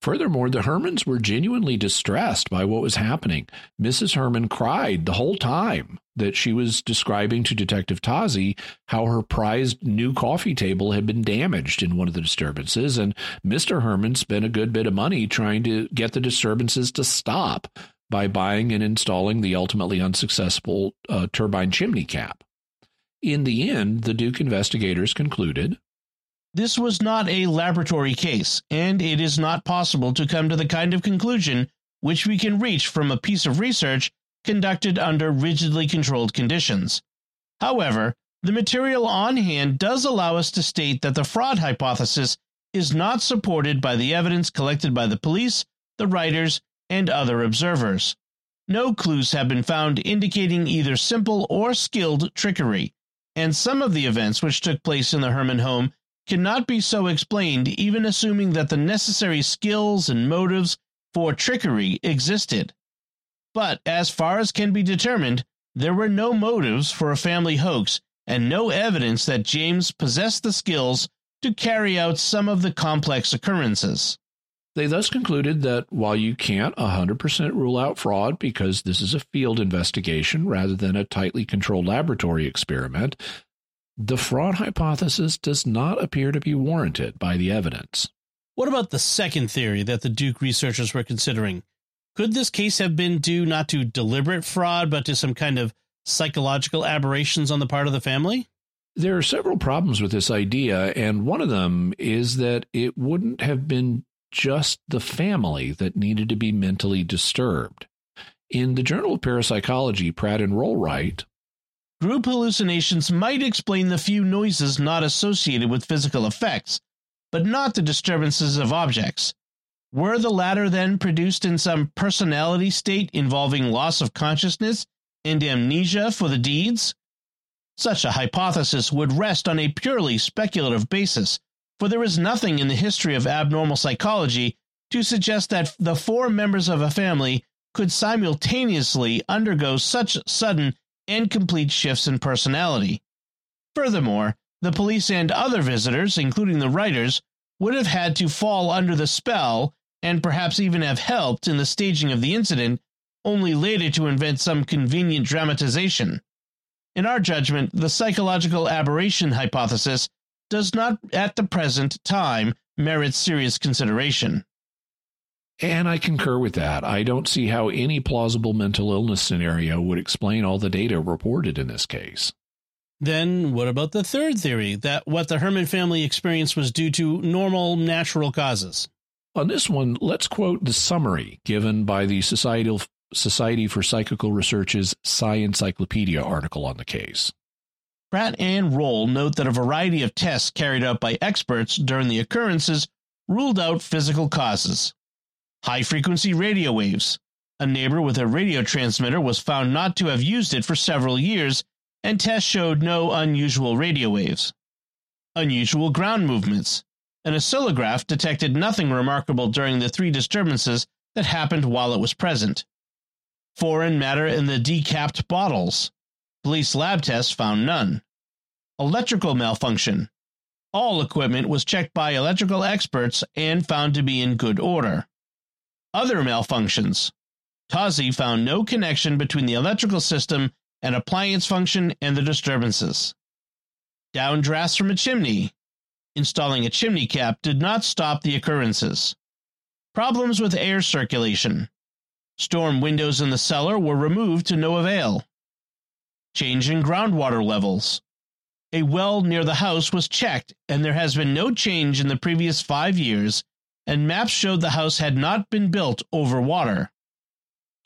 Furthermore, the Herrmanns were genuinely distressed by what was happening. Mrs. Herrmann cried the whole time that she was describing to Detective Tozzi how her prized new coffee table had been damaged in one of the disturbances, and Mr. Herrmann spent a good bit of money trying to get the disturbances to stop by buying and installing the ultimately unsuccessful uh, turbine chimney cap. In the end, the Duke investigators concluded this was not a laboratory case, and it is not possible to come to the kind of conclusion which we can reach from a piece of research conducted under rigidly controlled conditions. However, the material on hand does allow us to state that the fraud hypothesis is not supported by the evidence collected by the police, the writers, and other observers. No clues have been found indicating either simple or skilled trickery, and some of the events which took place in the Herrmann home cannot be so explained, even assuming that the necessary skills and motives for trickery existed. But as far as can be determined, there were no motives for a family hoax and no evidence that James possessed the skills to carry out some of the complex occurrences. They thus concluded that while you can't 100% rule out fraud because this is a field investigation rather than a tightly controlled laboratory experiment, the fraud hypothesis does not appear to be warranted by the evidence. What about the second theory that the Duke researchers were considering? Could this case have been due not to deliberate fraud, but to some kind of psychological aberrations on the part of the family? There are several problems with this idea, and one of them is that it wouldn't have been just the family that needed to be mentally disturbed. In the Journal of Parapsychology, Pratt and Roll write Group hallucinations might explain the few noises not associated with physical effects, but not the disturbances of objects. Were the latter then produced in some personality state involving loss of consciousness and amnesia for the deeds? Such a hypothesis would rest on a purely speculative basis, for there is nothing in the history of abnormal psychology to suggest that the four members of a family could simultaneously undergo such sudden and complete shifts in personality. Furthermore, the police and other visitors, including the writers, would have had to fall under the spell and perhaps even have helped in the staging of the incident, only later to invent some convenient dramatization. In our judgment, the psychological aberration hypothesis does not at the present time merit serious consideration. And I concur with that. I don't see how any plausible mental illness scenario would explain all the data reported in this case. Then, what about the third theory that what the Herrmann family experienced was due to normal natural causes? On this one, let's quote the summary given by the Societal, Society for Psychical Research's Psi-Encyclopedia article on the case. Pratt and Roll note that a variety of tests carried out by experts during the occurrences ruled out physical causes. High frequency radio waves. A neighbor with a radio transmitter was found not to have used it for several years, and tests showed no unusual radio waves. Unusual ground movements. An oscillograph detected nothing remarkable during the three disturbances that happened while it was present. Foreign matter in the decapped bottles. Police lab tests found none. Electrical malfunction. All equipment was checked by electrical experts and found to be in good order. Other malfunctions. Tozzi found no connection between the electrical system and appliance function and the disturbances. Downdrafts from a chimney. Installing a chimney cap did not stop the occurrences. Problems with air circulation. Storm windows in the cellar were removed to no avail. Change in groundwater levels. A well near the house was checked, and there has been no change in the previous five years, and maps showed the house had not been built over water.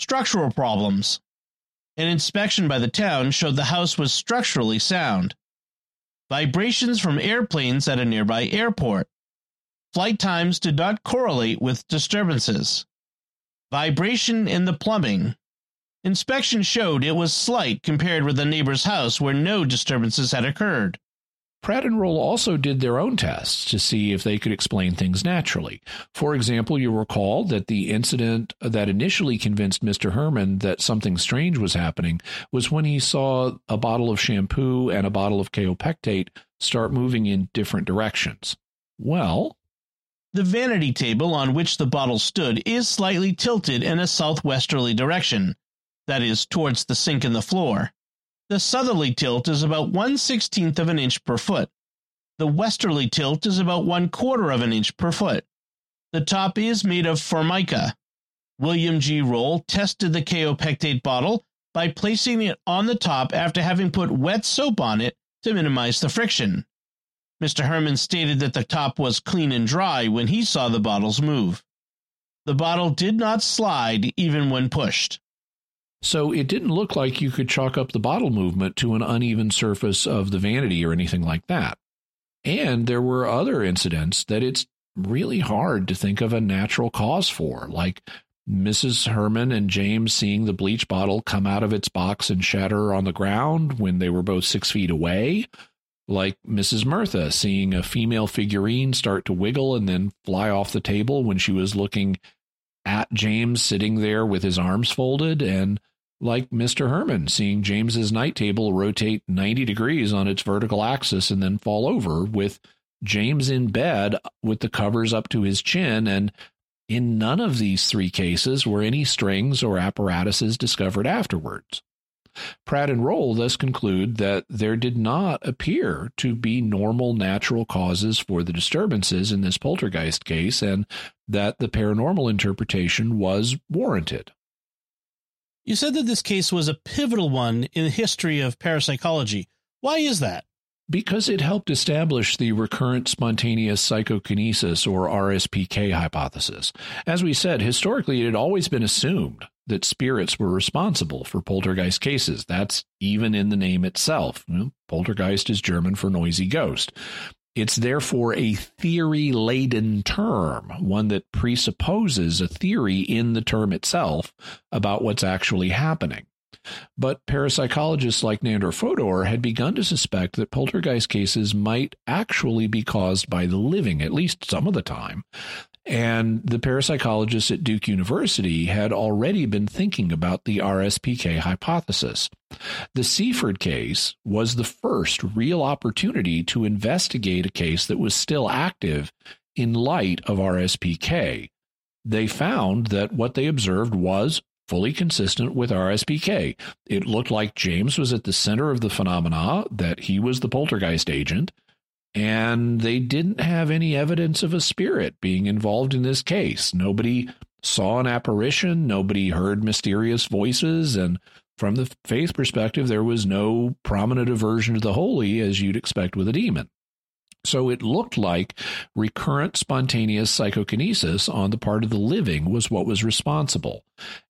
Structural problems. An inspection by the town showed the house was structurally sound. Vibrations from airplanes at a nearby airport. Flight times did not correlate with disturbances. Vibration in the plumbing. Inspection showed it was slight compared with the neighbor's house where no disturbances had occurred. Pratt and Roll also did their own tests to see if they could explain things naturally. For example, you recall that the incident that initially convinced Mr. Herrmann that something strange was happening was when he saw a bottle of shampoo and a bottle of kaopectate start moving in different directions. Well, the vanity table on which the bottle stood is slightly tilted in a southwesterly direction, that is, towards the sink in the floor. The southerly tilt is about one sixteenth of an inch per foot. The westerly tilt is about one quarter of an inch per foot. The top is made of formica. William G. Roll tested the kaopectate bottle by placing it on the top after having put wet soap on it to minimize the friction. Mr. Herrmann stated that the top was clean and dry when he saw the bottles move. The bottle did not slide even when pushed. So it didn't look like you could chalk up the bottle movement to an uneven surface of the vanity or anything like that. And there were other incidents that it's really hard to think of a natural cause for, like Mrs. Herrmann and James seeing the bleach bottle come out of its box and shatter on the ground when they were both six feet away, like Mrs. Murtha seeing a female figurine start to wiggle and then fly off the table when she was looking at James sitting there with his arms folded, and like Mr. Herrmann, seeing James's night table rotate 90 degrees on its vertical axis and then fall over, with James in bed with the covers up to his chin. And in none of these three cases were any strings or apparatuses discovered afterwards. Pratt and Roll thus conclude that there did not appear to be normal natural causes for the disturbances in this poltergeist case, and that the paranormal interpretation was warranted. You said that this case was a pivotal one in the history of parapsychology. Why is that? Because it helped establish the recurrent spontaneous psychokinesis or RSPK hypothesis. As we said, historically it had always been assumed that spirits were responsible for poltergeist cases. That's even in the name itself. Hmm? poltergeist is German for noisy ghost. It's therefore a theory laden term, one that presupposes a theory in the term itself about what's actually happening. But parapsychologists like Nandor Fodor had begun to suspect that poltergeist cases might actually be caused by the living, at least some of the time. And the parapsychologists at Duke University had already been thinking about the RSPK hypothesis. The Seaford case was the first real opportunity to investigate a case that was still active in light of RSPK. They found that what they observed was fully consistent with RSPK. It looked like James was at the center of the phenomena, that he was the poltergeist agent, and they didn't have any evidence of a spirit being involved in this case. Nobody saw an apparition, nobody heard mysterious voices, and from the faith perspective, there was no prominent aversion to the holy as you'd expect with a demon. So it looked like recurrent spontaneous psychokinesis on the part of the living was what was responsible.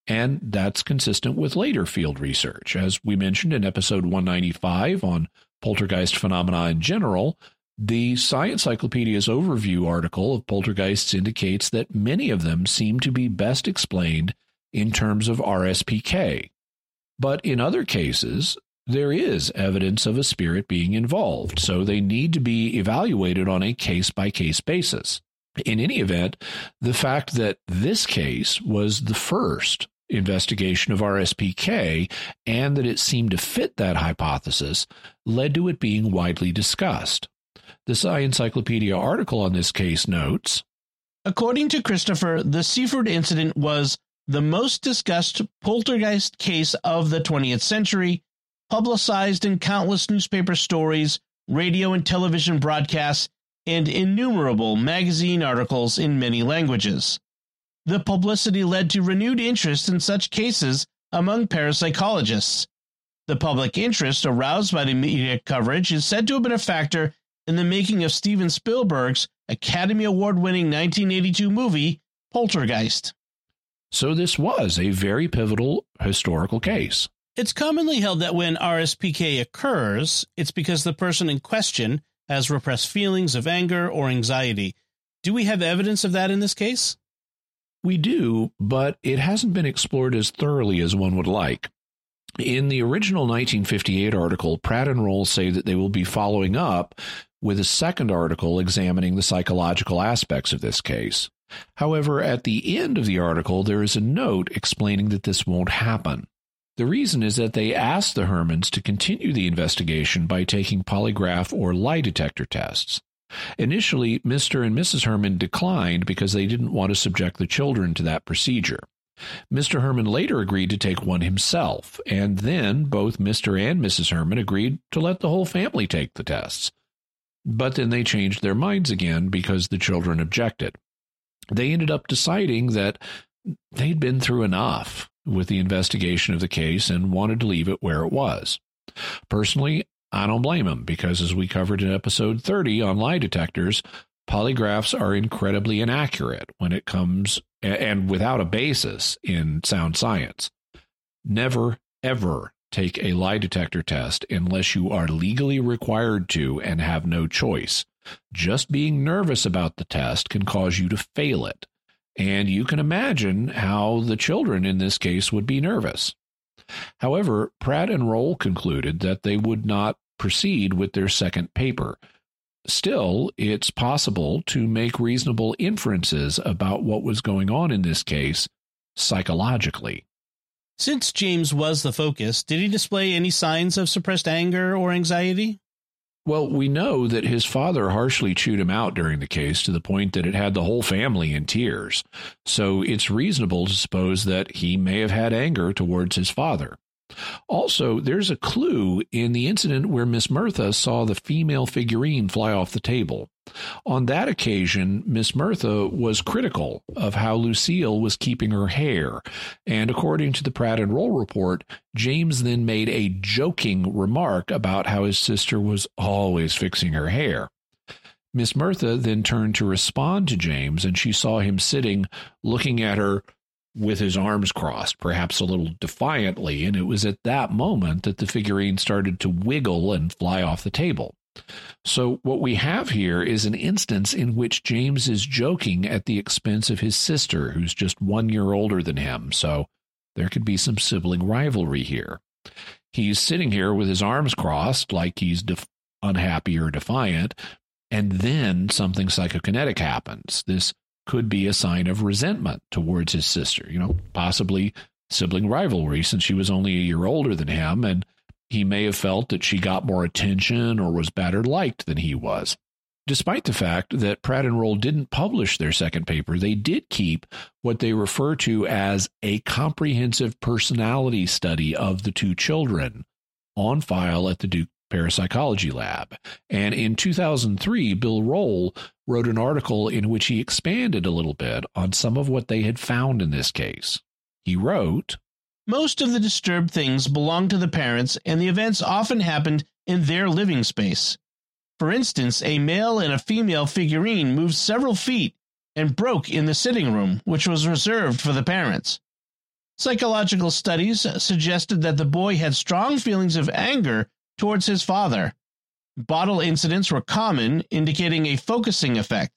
And that's consistent with later field research. As we mentioned in episode 195 on poltergeist phenomena in general, the Psi-Encyclopedia's overview article of poltergeists indicates that many of them seem to be best explained in terms of RSPK. But in other cases, there is evidence of a spirit being involved, so they need to be evaluated on a case by case basis. In any event, the fact that this case was the first investigation of RSPK and that it seemed to fit that hypothesis led to it being widely discussed. The Psi-Encyclopedia article on this case notes According to Christopher, the Seaford incident was the most discussed poltergeist case of the 20th century, publicized in countless newspaper stories, radio and television broadcasts, and innumerable magazine articles in many languages. The publicity led to renewed interest in such cases among parapsychologists. The public interest aroused by the media coverage is said to have been a factor in the making of Steven Spielberg's Academy Award winning 1982 movie, Poltergeist. So, this was a very pivotal historical case. It's commonly held that when RSPK occurs, it's because the person in question has repressed feelings of anger or anxiety. Do we have evidence of that in this case? We do, but it hasn't been explored as thoroughly as one would like. In the original 1958 article, Pratt and Roll say that they will be following up with a second article examining the psychological aspects of this case. However, at the end of the article, there is a note explaining that this won't happen. The reason is that they asked the Herrmanns to continue the investigation by taking polygraph or lie detector tests. Initially, Mr. and Mrs. Herrmann declined because they didn't want to subject the children to that procedure. Mr. Herrmann later agreed to take one himself, and then both Mr. and Mrs. Herrmann agreed to let the whole family take the tests. But then they changed their minds again because the children objected. They ended up deciding that they'd been through enough with the investigation of the case and wanted to leave it where it was. Personally, I don't blame them because, as we covered in episode 30 on lie detectors, polygraphs are incredibly inaccurate when it comes and without a basis in sound science. Never, ever take a lie detector test unless you are legally required to and have no choice. Just being nervous about the test can cause you to fail it. And you can imagine how the children in this case would be nervous. However, Pratt and Roll concluded that they would not proceed with their second paper. Still, it's possible to make reasonable inferences about what was going on in this case psychologically. Since James was the focus, did he display any signs of suppressed anger or anxiety? Well, we know that his father harshly chewed him out during the case to the point that it had the whole family in tears. So it's reasonable to suppose that he may have had anger towards his father. Also, there's a clue in the incident where Miss Murtha saw the female figurine fly off the table. On that occasion, Miss Murtha was critical of how Lucille was keeping her hair, and according to the Pratt and Roll report, James then made a joking remark about how his sister was always fixing her hair. Miss Murtha then turned to respond to James, and she saw him sitting looking at her with his arms crossed, perhaps a little defiantly, and it was at that moment that the figurine started to wiggle and fly off the table. So, what we have here is an instance in which James is joking at the expense of his sister, who's just one year older than him. So, there could be some sibling rivalry here. He's sitting here with his arms crossed, like he's def- unhappy or defiant, and then something psychokinetic happens. This could be a sign of resentment towards his sister, you know, possibly sibling rivalry since she was only a year older than him, and he may have felt that she got more attention or was better liked than he was. Despite the fact that Pratt and Roll didn't publish their second paper, they did keep what they refer to as a comprehensive personality study of the two children on file at the Duke Parapsychology Lab. And in 2003, Bill Roll wrote an article in which he expanded a little bit on some of what they had found in this case. He wrote Most of the disturbed things belong to the parents, and the events often happened in their living space. For instance, a male and a female figurine moved several feet and broke in the sitting room, which was reserved for the parents. Psychological studies suggested that the boy had strong feelings of anger towards his father. Bottle incidents were common, indicating a focusing effect.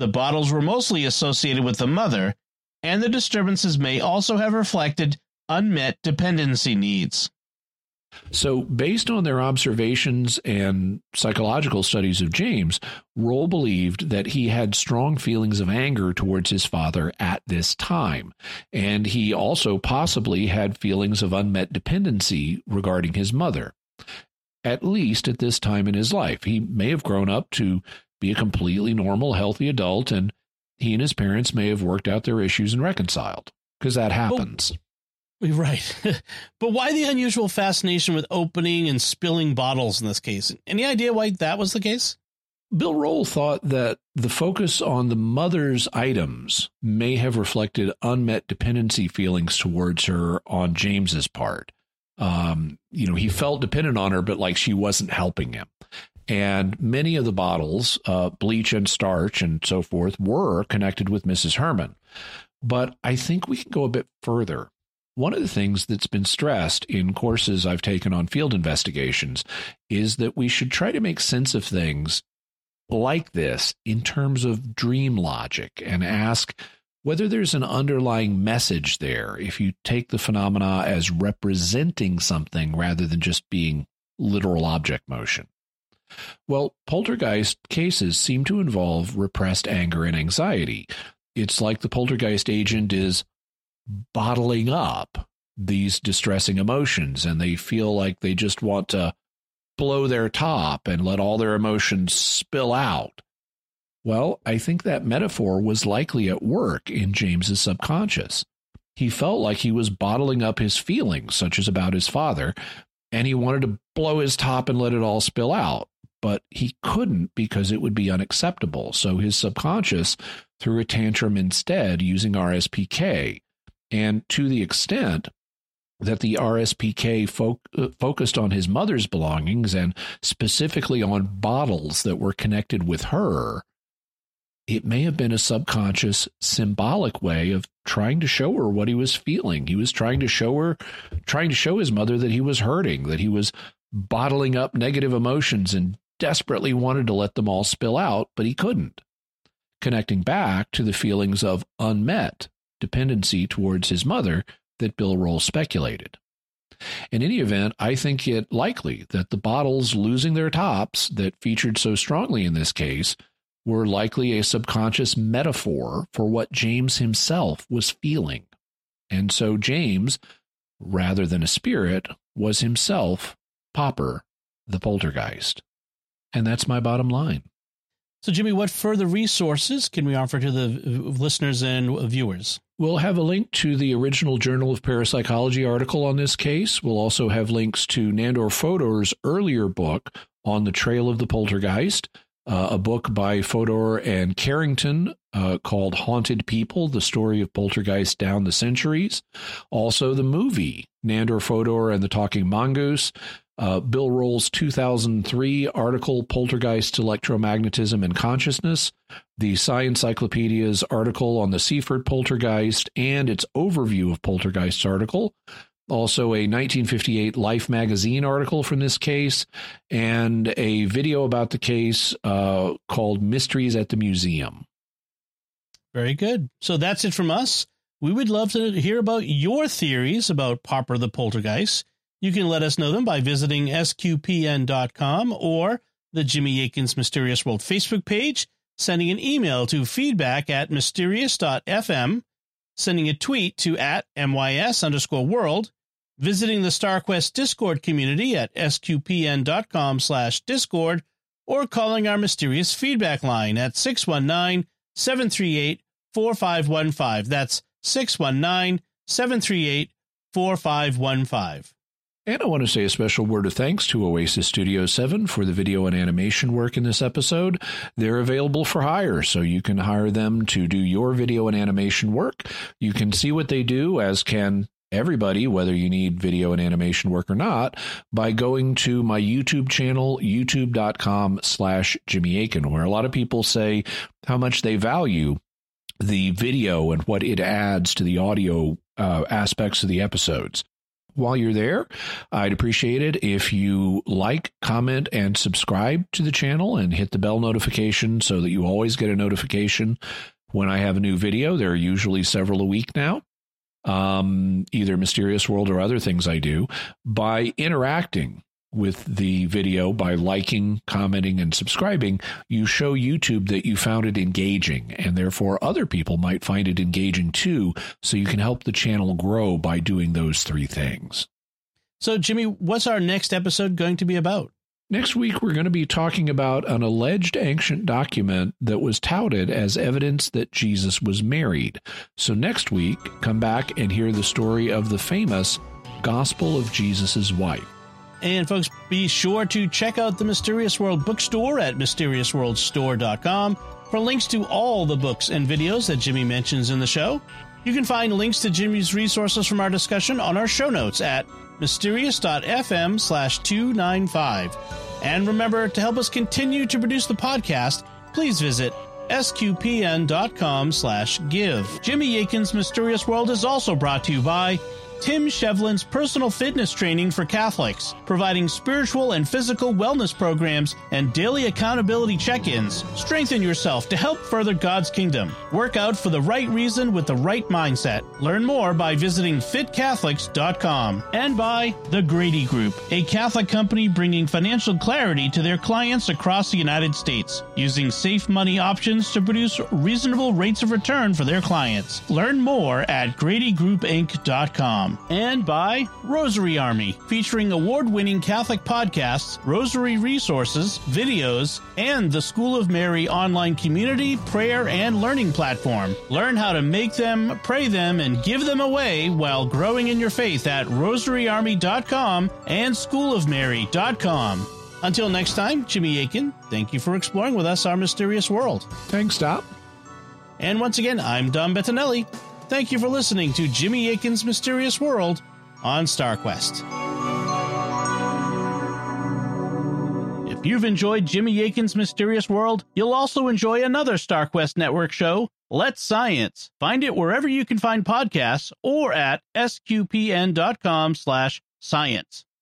The bottles were mostly associated with the mother, and the disturbances may also have reflected unmet dependency needs. So, based on their observations and psychological studies of James, Roll believed that he had strong feelings of anger towards his father at this time. And he also possibly had feelings of unmet dependency regarding his mother at least at this time in his life. He may have grown up to be a completely normal, healthy adult, and he and his parents may have worked out their issues and reconciled because that happens. right. but why the unusual fascination with opening and spilling bottles in this case? Any idea why that was the case? Bill Roll thought that the focus on the mother's items may have reflected unmet dependency feelings towards her on James's part um, you know, he felt dependent on her, but like she wasn't helping him. And many of the bottles, uh, bleach and starch and so forth, were connected with Mrs. Herrmann. But I think we can go a bit further. One of the things that's been stressed in courses I've taken on field investigations is that we should try to make sense of things like this in terms of dream logic and ask whether there's an underlying message there if you take the phenomena as representing something rather than just being literal object motion. Well, poltergeist cases seem to involve repressed anger and anxiety. It's like the poltergeist agent is bottling up these distressing emotions and they feel like they just want to blow their top and let all their emotions spill out. Well, I think that metaphor was likely at work in James's subconscious. He felt like he was bottling up his feelings, such as about his father, and he wanted to blow his top and let it all spill out. But he couldn't because it would be unacceptable. So his subconscious threw a tantrum instead using RSPK. And to the extent that the RSPK fo- uh, focused on his mother's belongings and specifically on bottles that were connected with her, it may have been a subconscious symbolic way of trying to show her what he was feeling. He was trying to show her, trying to show his mother that he was hurting, that he was bottling up negative emotions and desperately wanted to let them all spill out, but he couldn't. Connecting back to the feelings of unmet dependency towards his mother that Bill Roll speculated. In any event, I think it likely that the bottles losing their tops that featured so strongly in this case were likely a subconscious metaphor for what James himself was feeling. And so James, rather than a spirit, was himself Popper, the poltergeist. And that's my bottom line. So, Jimmy, what further resources can we offer to the listeners and viewers? We'll have a link to the original Journal of Parapsychology article on this case. We'll also have links to Nandor Fodor's earlier book on the trail of the poltergeist uh, a book by Fodor and Carrington uh, called Haunted People The Story of Poltergeist Down the Centuries. Also, the movie Nandor Fodor and the Talking Mongoose. uh, Bill Roll's 2003 article, Poltergeist, Electromagnetism, and Consciousness, the Psi-Encyclopedia's article on the Seaford poltergeist, and its overview of poltergeists article. Also, a 1958 Life magazine article from this case, and a video about the case uh, called Mysteries at the Museum. Very good. So that's it from us. We would love to hear about your theories about Popper the Poltergeist. You can let us know them by visiting sqpn.com or the Jimmy Akin's Mysterious World Facebook page, sending an email to feedback at mysterious.fm, sending a tweet to at mys underscore world, visiting the StarQuest Discord community at sqpn.com slash discord, or calling our mysterious feedback line at 619 738 4515. That's 619 738 4515. And I want to say a special word of thanks to Oasis Studio 7 for the video and animation work in this episode. They're available for hire, so you can hire them to do your video and animation work. You can see what they do, as can everybody, whether you need video and animation work or not, by going to my YouTube channel, youtube.com slash Jimmy Akin, where a lot of people say how much they value the video and what it adds to the audio uh, aspects of the episodes. While you're there, I'd appreciate it if you like, comment, and subscribe to the channel and hit the bell notification so that you always get a notification when I have a new video. There are usually several a week now um, either Mysterious World or other things I do, by interacting with the video by liking, commenting, and subscribing, you show YouTube that you found it engaging, and therefore other people might find it engaging too. So you can help the channel grow by doing those three things. So, Jimmy, what's our next episode going to be about? Next week, we're going to be talking about an alleged ancient document that was touted as evidence that Jesus was married. So, next week, come back and hear the story of the famous Gospel of Jesus' Wife. And, folks, be sure to check out the Mysterious World bookstore at mysteriousworldstore.com for links to all the books and videos that Jimmy mentions in the show. You can find links to Jimmy's resources from our discussion on our show notes at mysterious.fm slash 295. And remember, to help us continue to produce the podcast, please visit sqpn.com slash give. Jimmy Akin's Mysterious World is also brought to you by Tim Shevlin's personal fitness training for Catholics, providing spiritual and physical wellness programs and daily accountability check ins. Strengthen yourself to help further God's kingdom. Work out for the right reason with the right mindset. Learn more by visiting fitcatholics.com. And by The Grady Group, a Catholic company bringing financial clarity to their clients across the United States, using safe money options to produce reasonable rates of return for their clients. Learn more at gradygroupinc.com and by Rosary Army, featuring award winning Catholic podcasts, rosary resources, videos, and the School of Mary online community, prayer, and learning platform. Learn how to make them, pray them, and give them away while growing in your faith at rosaryarmy.com and schoolofmary.com. Until next time, Jimmy Akin, thank you for exploring with us our mysterious world. Thanks, Dom. And once again, I'm Dom Bettinelli. Thank you for listening to Jimmy Akin's Mysterious World on StarQuest. If you've enjoyed Jimmy Akin's Mysterious World, you'll also enjoy another StarQuest Network show, Let's Science. Find it wherever you can find podcasts or at sqpn.com/science.